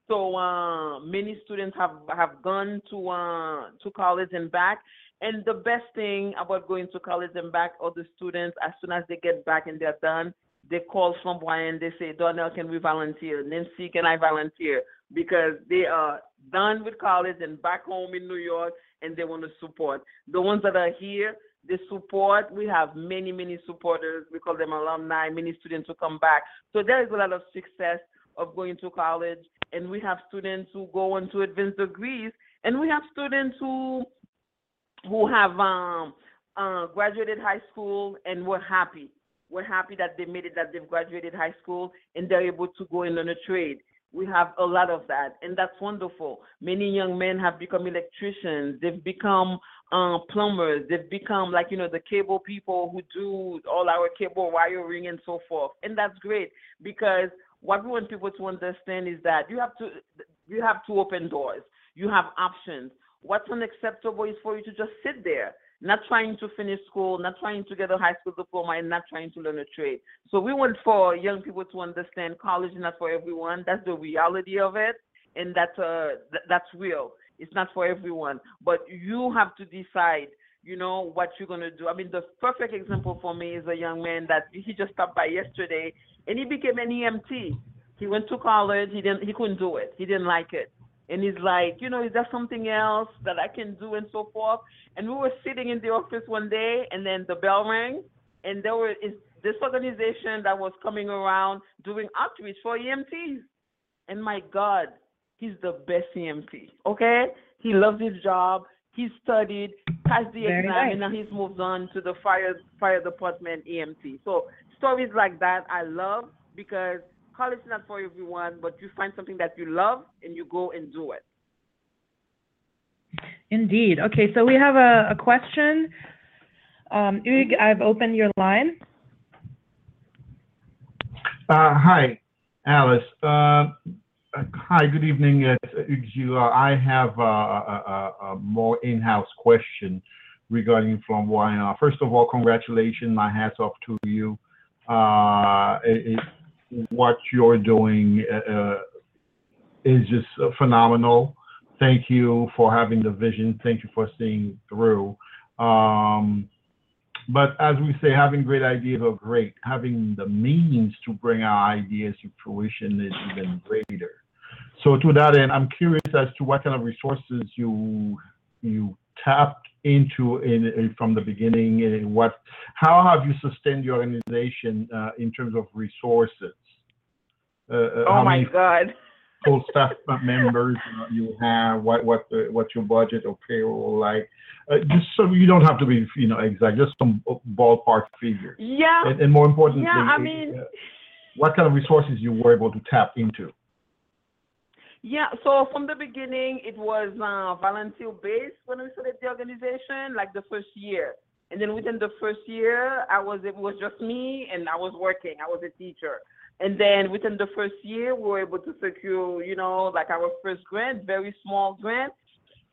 So uh, many students have have gone to uh, to college and back. And the best thing about going to college and back are the students, as soon as they get back and they're done, they call Flanbwayan, they say, Darnell, can we volunteer? Nancy, can I volunteer? Because they are done with college and back home in New York and they want to support. The ones that are here, the support. We have many, many supporters. We call them alumni, many students who come back. So there is a lot of success of going to college. And we have students who go on to advanced degrees. And we have students who who have um, uh, graduated high school and we're happy. We're happy that they made it, that they've graduated high school and they're able to go and learn a trade. We have a lot of that, and that's wonderful. Many young men have become electricians. They've become uh, plumbers. They've become like you know the cable people who do all our cable wiring and so forth, and that's great because what we want people to understand is that you have to you have to open doors. You have options. What's unacceptable is for you to just sit there, not trying to finish school, not trying to get a high school diploma, and not trying to learn a trade. So we want for young people to understand college is not for everyone. That's the reality of it, and that's uh th- that's real. It's not for everyone, but you have to decide. You know what you're gonna do. I mean, the perfect example for me is a young man that he just stopped by yesterday, and he became an EMT. He went to college. He didn't. He couldn't do it. He didn't like it and he's like, you know, is there something else that I can do and so forth? And we were sitting in the office one day, and then the bell rang, and there was is this organization that was coming around doing outreach for EMTs. And my God, he's the best EMT. Okay, he loves his job. He studied, passed the Very exam, nice. and now he's moved on to the fire fire department EMT. So stories like that I love because college is not for everyone, but you find something that you love and you go and do it. Indeed. Okay, so we have a, a question. Um, Hugues, I've opened your line. Uh, hi, Alice. Uh, hi, good evening, uh, I have uh, a, a, a more in-house question regarding Flanbwayan. First of all, congratulations. My hats off to you. Uh, it, it, what you're doing uh, uh is just phenomenal. Thank you for having the vision. Thank you for seeing through. Um, but as we say, having great ideas are great. Having the means to bring our ideas to fruition is even greater. So to that end, I'm curious as to what kind of resources you you tapped into in, in from the beginning. And what, how have you sustained your organization uh, in terms of resources? Uh, uh oh my God! Full staff members you have. What what uh, what's your budget or payroll like? Uh, just so you don't have to be you know exact, just some ballpark figures. Yeah. And, and more importantly, yeah, I mean, what kind of resources you were able to tap into? Yeah, so from the beginning, it was uh, volunteer based when we started the organization, like the first year. And then within the first year, I was it was just me and I was working. I was a teacher. And then within the first year, we were able to secure, you know, like our first grant, very small grant.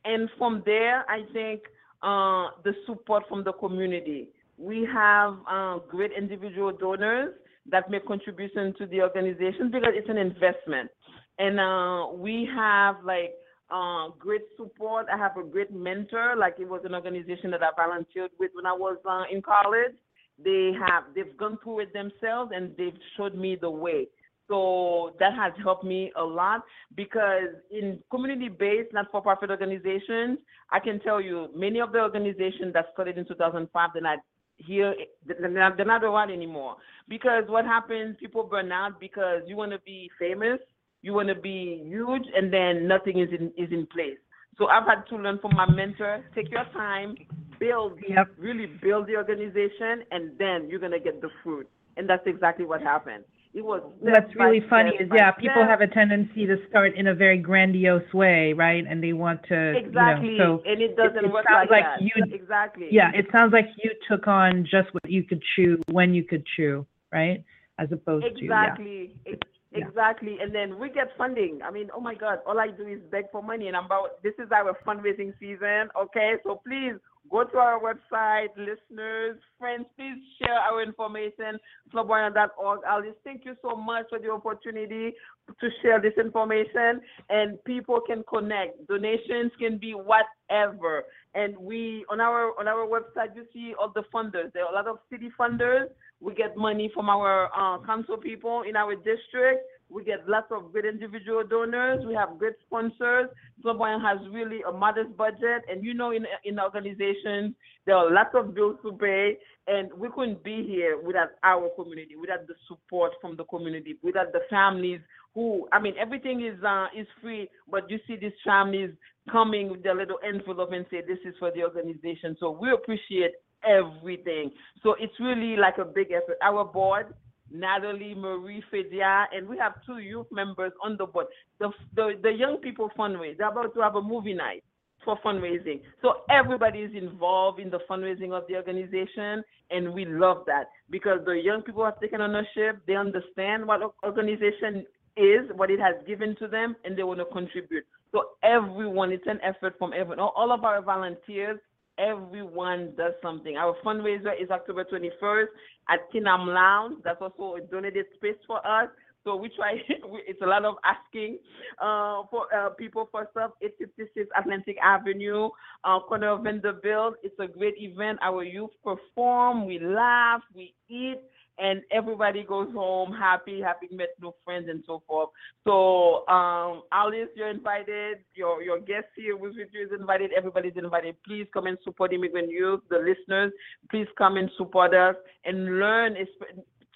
And from there, I think uh, the support from the community. We have uh, great individual donors that make contribution to the organization because it's an investment and uh, we have like uh, great support. I have a great mentor. Like it was an organization that I volunteered with when I was uh, in college. They have they've gone through it themselves and they've showed me the way. So that has helped me a lot because in community-based, not-for-profit organizations, I can tell you many of the organizations that started in 2005, they're not here, they're not, they're not around anymore. Because what happens, people burn out because you want to be famous you want to be huge, and then nothing is in is in place. So I've had to learn from my mentor. Take your time, build, yep. really build the organization, and then you're gonna get the fruit. And that's exactly what happened. It was. What's really funny is yeah, people have a tendency to start in a very grandiose way, right? And they want to exactly, you know, so and it doesn't it, it work sounds like, like that. You, exactly. Yeah, it sounds like you took on just what you could chew when you could chew, right? As opposed exactly. to yeah. Exactly. And then we get funding. I mean, oh my God, all I do is beg for money. And I'm about, this is our fundraising season. Okay. So please go to our website, listeners, friends, please share our information, flanbwayan.org. Alice, thank you so much for the opportunity to share this information and people can connect. Donations can be whatever. And we on our on our website you see all the funders. There are a lot of city funders we get money from our uh, council people in our district. We get lots of good individual donors. We have great sponsors. Flanbwayan has really a modest budget. And you know, in, in organizations, there are lots of bills to pay. And we couldn't be here without our community, without the support from the community, without the families who, I mean, everything is uh, is free, but you see these families coming with their little envelope and say, this is for the organization. So we appreciate everything. So it's really like a big effort. Our board, Natalie, Marie, Fedia, and we have two youth members on the board. The, the, the young people fundraise. They're about to have a movie night for fundraising. So everybody is involved in the fundraising of the organization, and we love that because the young people have taken ownership. They understand what organization is, what it has given to them, and they want to contribute. So everyone, it's an effort from everyone. All of our volunteers everyone does something. Our fundraiser is October 21st at Tinam Lounge. That's also a donated space for us. So we try, <laughs> it's a lot of asking uh, for uh, people for stuff. 856 Atlantic Avenue, uh, corner of Vanderbilt. It's a great event. Our youth perform, we laugh, we eat, and everybody goes home happy, having met new friends and so forth. So, um, Alice, you're invited. Your your guest here with you is invited. Everybody's invited. Please come and support Immigrant Youth. The listeners, please come and support us and learn.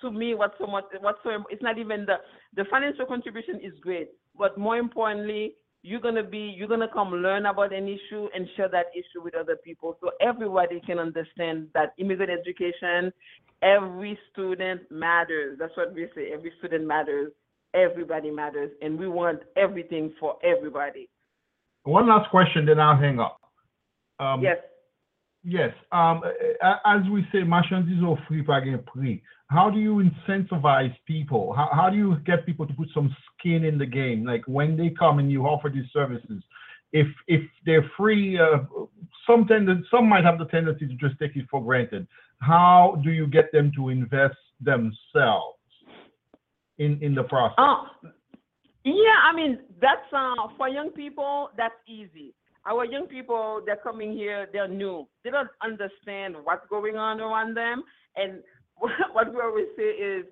To me, what's so much, what's so it's not even the the financial contribution is great, but more importantly, you're gonna be you're gonna come learn about an issue and share that issue with other people. So everybody can understand that immigrant education every student matters. That's what we say every student matters. Everybody matters and we want everything for everybody. One last question then i'll hang up. Um, yes. yes um, as we say marchandises au prix par prix how do you incentivize people? How, how do you get people to put some skin in the game? Like when they come and you offer these services, if if they're free uh, some tend some might have the tendency to just take it for granted. How do you get them to invest themselves in in the process? Uh, yeah, I mean that's uh, for young people. That's easy. Our young people, they're coming here. They're new. They don't understand what's going on around them. And <laughs> what we always say is,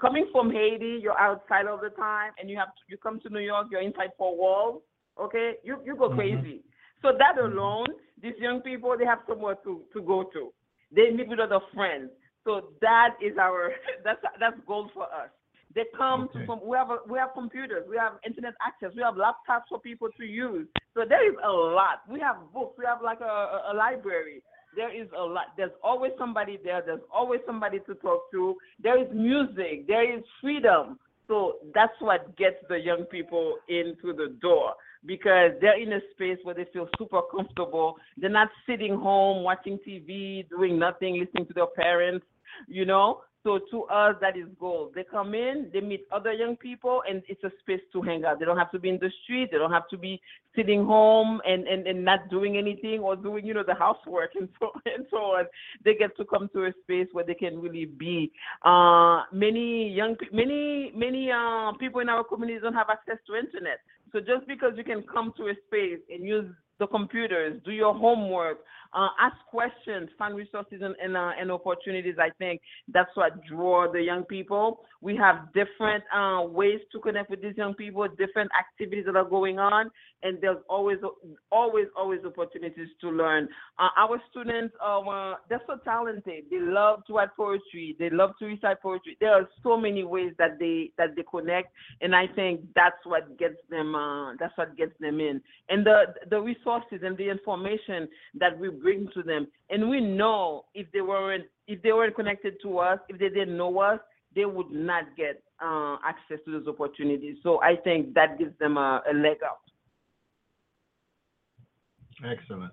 coming from Haiti, you're outside all the time, and you have to, you come to New York, you're inside four walls. Okay, you you go Mhm. crazy. So that alone, these young people, they have somewhere to to go to. They meet with other friends. So that is our <laughs> that's that's gold for us. They come Okay. to from we have a, we have computers, we have internet access, we have laptops for people to use. So there is a lot. We have books, we have like a, a library. There is a lot. There's always somebody there. There's always somebody to talk to. There is music. There is freedom. So that's what gets the young people into the door because they're in a space where they feel super comfortable. They're not sitting home watching TV, doing nothing, listening to their parents, you know. So to us, that is gold. They come in, they meet other young people, and it's a space to hang out. They don't have to be in the street. They don't have to be sitting home and, and, and not doing anything or doing, you know, the housework <laughs> and so and so on. They get to come to a space where they can really be. Uh, many young, many many uh, people in our community don't have access to internet. So just because you can come to a space and use the computers, do your homework, uh, ask questions, find resources and and, uh, and opportunities. I think that's what draw the young people. We have different uh, ways to connect with these young people, different activities that are going on, and there's always always always opportunities to learn. Uh, our students are uh, they're so talented. They love to write poetry. They love to recite poetry. There are so many ways that they that they connect, and I think that's what gets them. Uh, that's what gets them in, and the the resources and the information that we bring to them. And we know if they weren't if they weren't connected to us, if they didn't know us, they would not get uh, access to those opportunities. So I think that gives them a, a leg up. Excellent.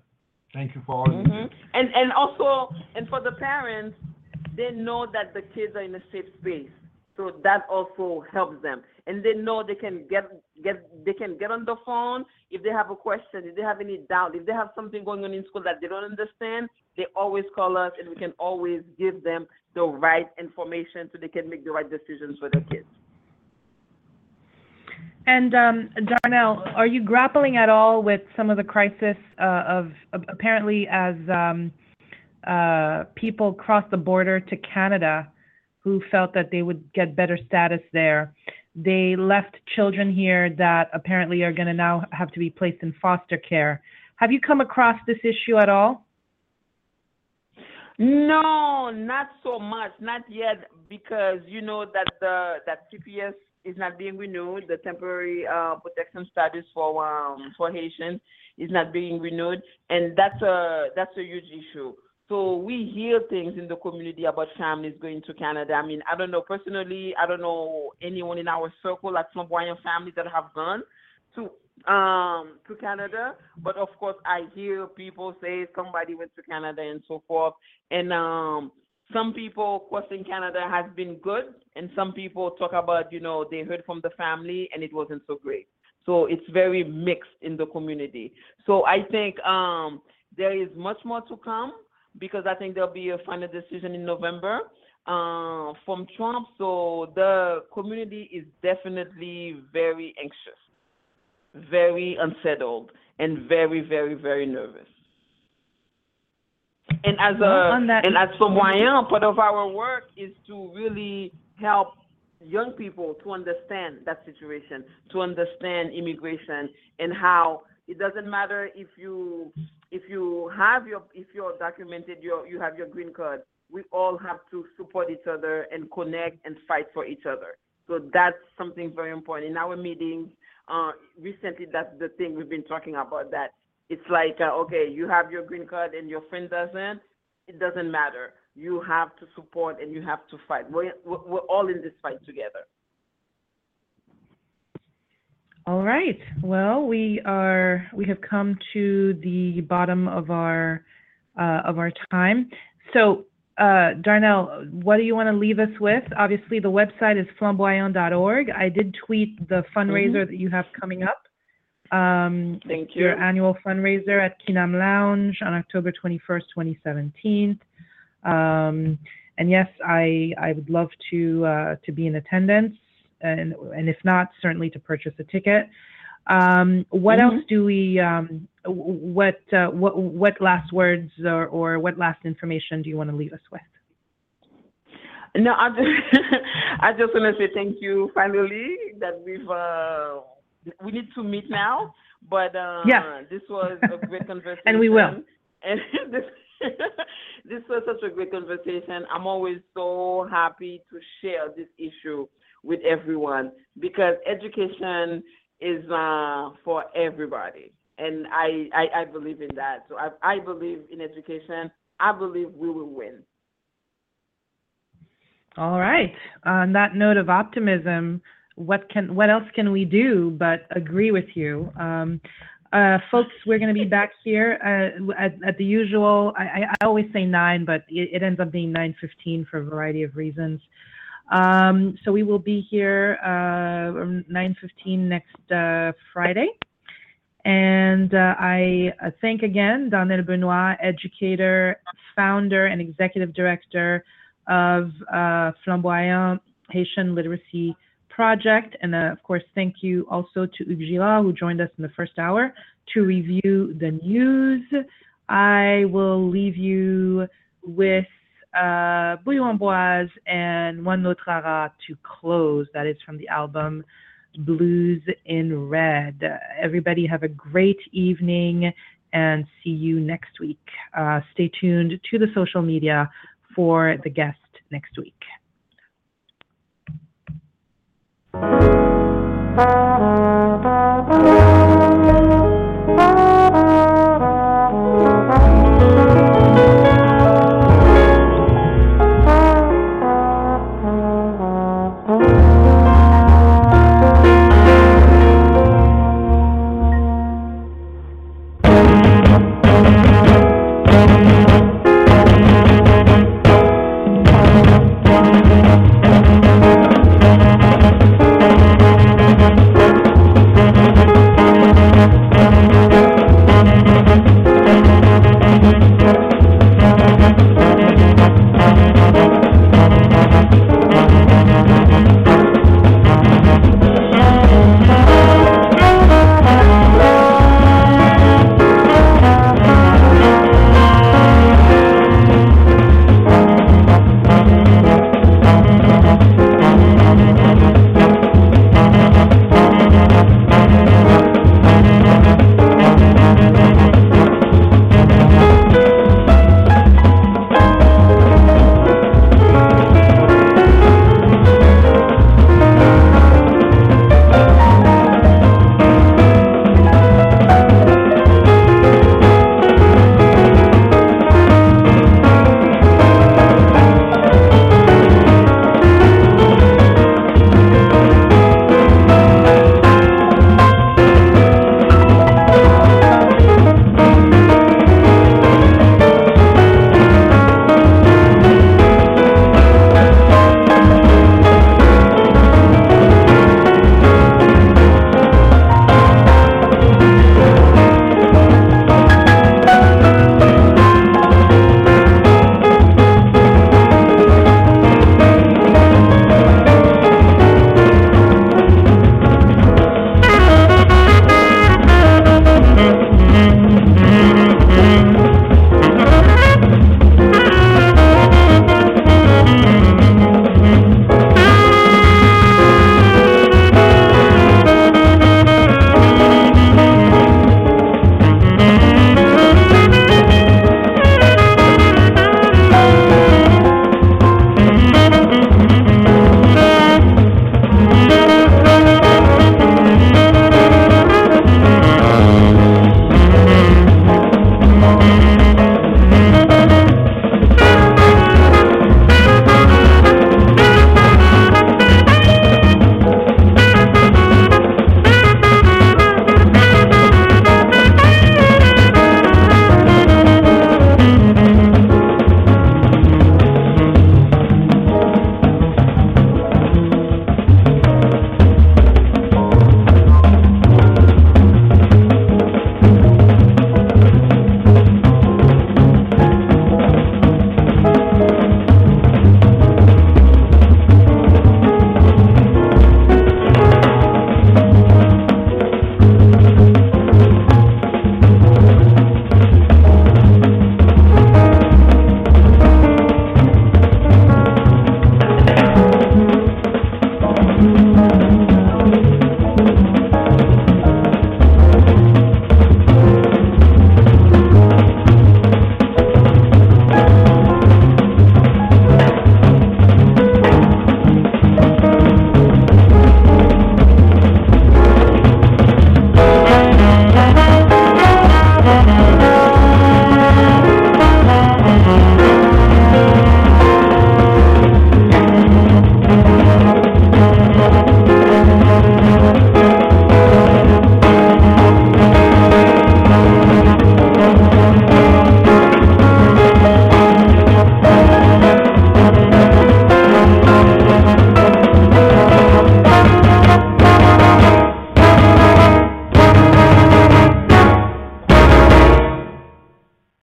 Thank you for all you hmm And and also and for the parents, they know that the kids are in a safe space. So that also helps them. And they know they can get get they can get on the phone if they have a question, if they have any doubt, if they have something going on in school that they don't understand, they always call us and we can always give them the right information so they can make the right decisions for their kids. And um, Darnell, are you grappling at all with some of the crisis uh, of, apparently as um, uh, people cross the border to Canada who felt that they would get better status there? They left children here that apparently are going to now have to be placed in foster care. Have you come across this issue at all? No, not so much, not yet, because you know that the that TPS is not being renewed. The temporary uh, protection status for um, for Haitians is not being renewed, and that's a that's a huge issue. So we hear things in the community about families going to Canada. I mean, I don't know personally. I don't know anyone in our circle, like flanbwayan families that have gone to um to Canada, but of course I hear people say somebody went to Canada and so forth. And um some people crossing Canada has been good and some people talk about, you know, they heard from the family and it wasn't so great. So it's very mixed in the community. So I think um there is much more to come because I think there'll be a final decision in November uh, from Trump. So the community is definitely very anxious very unsettled and very, very, very nervous. And as a and as Flanbwayan, part of our work is to really help young people to understand that situation, to understand immigration and how it doesn't matter if you if you have your if you're documented your you have your green card. We all have to support each other and connect and fight for each other. So that's something very important in our meetings uh, recently that's the thing we've been talking about that it's like uh, okay you have your green card and your friend doesn't it doesn't matter you have to support and you have to fight we're, we're we're all in this fight together All right. Well, we are we have come to the bottom of our uh, of our time. So, uh, Darnell, what do you want to leave us with? Obviously, the website is flanbwayan.org. I did tweet the fundraiser that you have coming up. Um, Thank your you. annual fundraiser at Kinam Lounge on October 21st, 2017. Um, and yes, I I would love to uh, to be in attendance, and and if not, certainly to purchase a ticket. Um, what Mhm. else do we? Um, what uh, what what last words or, or what last information do you want to leave us with? No, I just, <laughs> I just want to say thank you finally that we've, uh, we need to meet now, but uh, Yes. this was a great conversation. <laughs> And we will. And <laughs> this, this was such a great conversation. I'm always so happy to share this issue with everyone because education is uh, for everybody. And I, I, I believe in that. So I, I believe in education. I believe we will win. All right. On that note of optimism, what can what else can we do but agree with you? Um, uh, folks, we're going to be back here uh, at, at the usual. I, I, always say nine, but it, it ends up being nine fifteen for a variety of reasons. Um, so we will be here uh, nine fifteen next uh, Friday. And uh, I uh, thank again Darnell Benoit, educator, founder, and executive director of uh, Flanbwayan Haitian Literacy Project. And uh, of course, thank you also to Hugues Gillard, who joined us in the first hour to review the news. I will leave you with uh, Bouillon Boise and One Notre Rara to close. That is from the album Blues in Red. Everybody have a great evening and see you next week. Uh, stay tuned to the social media for the guest next week.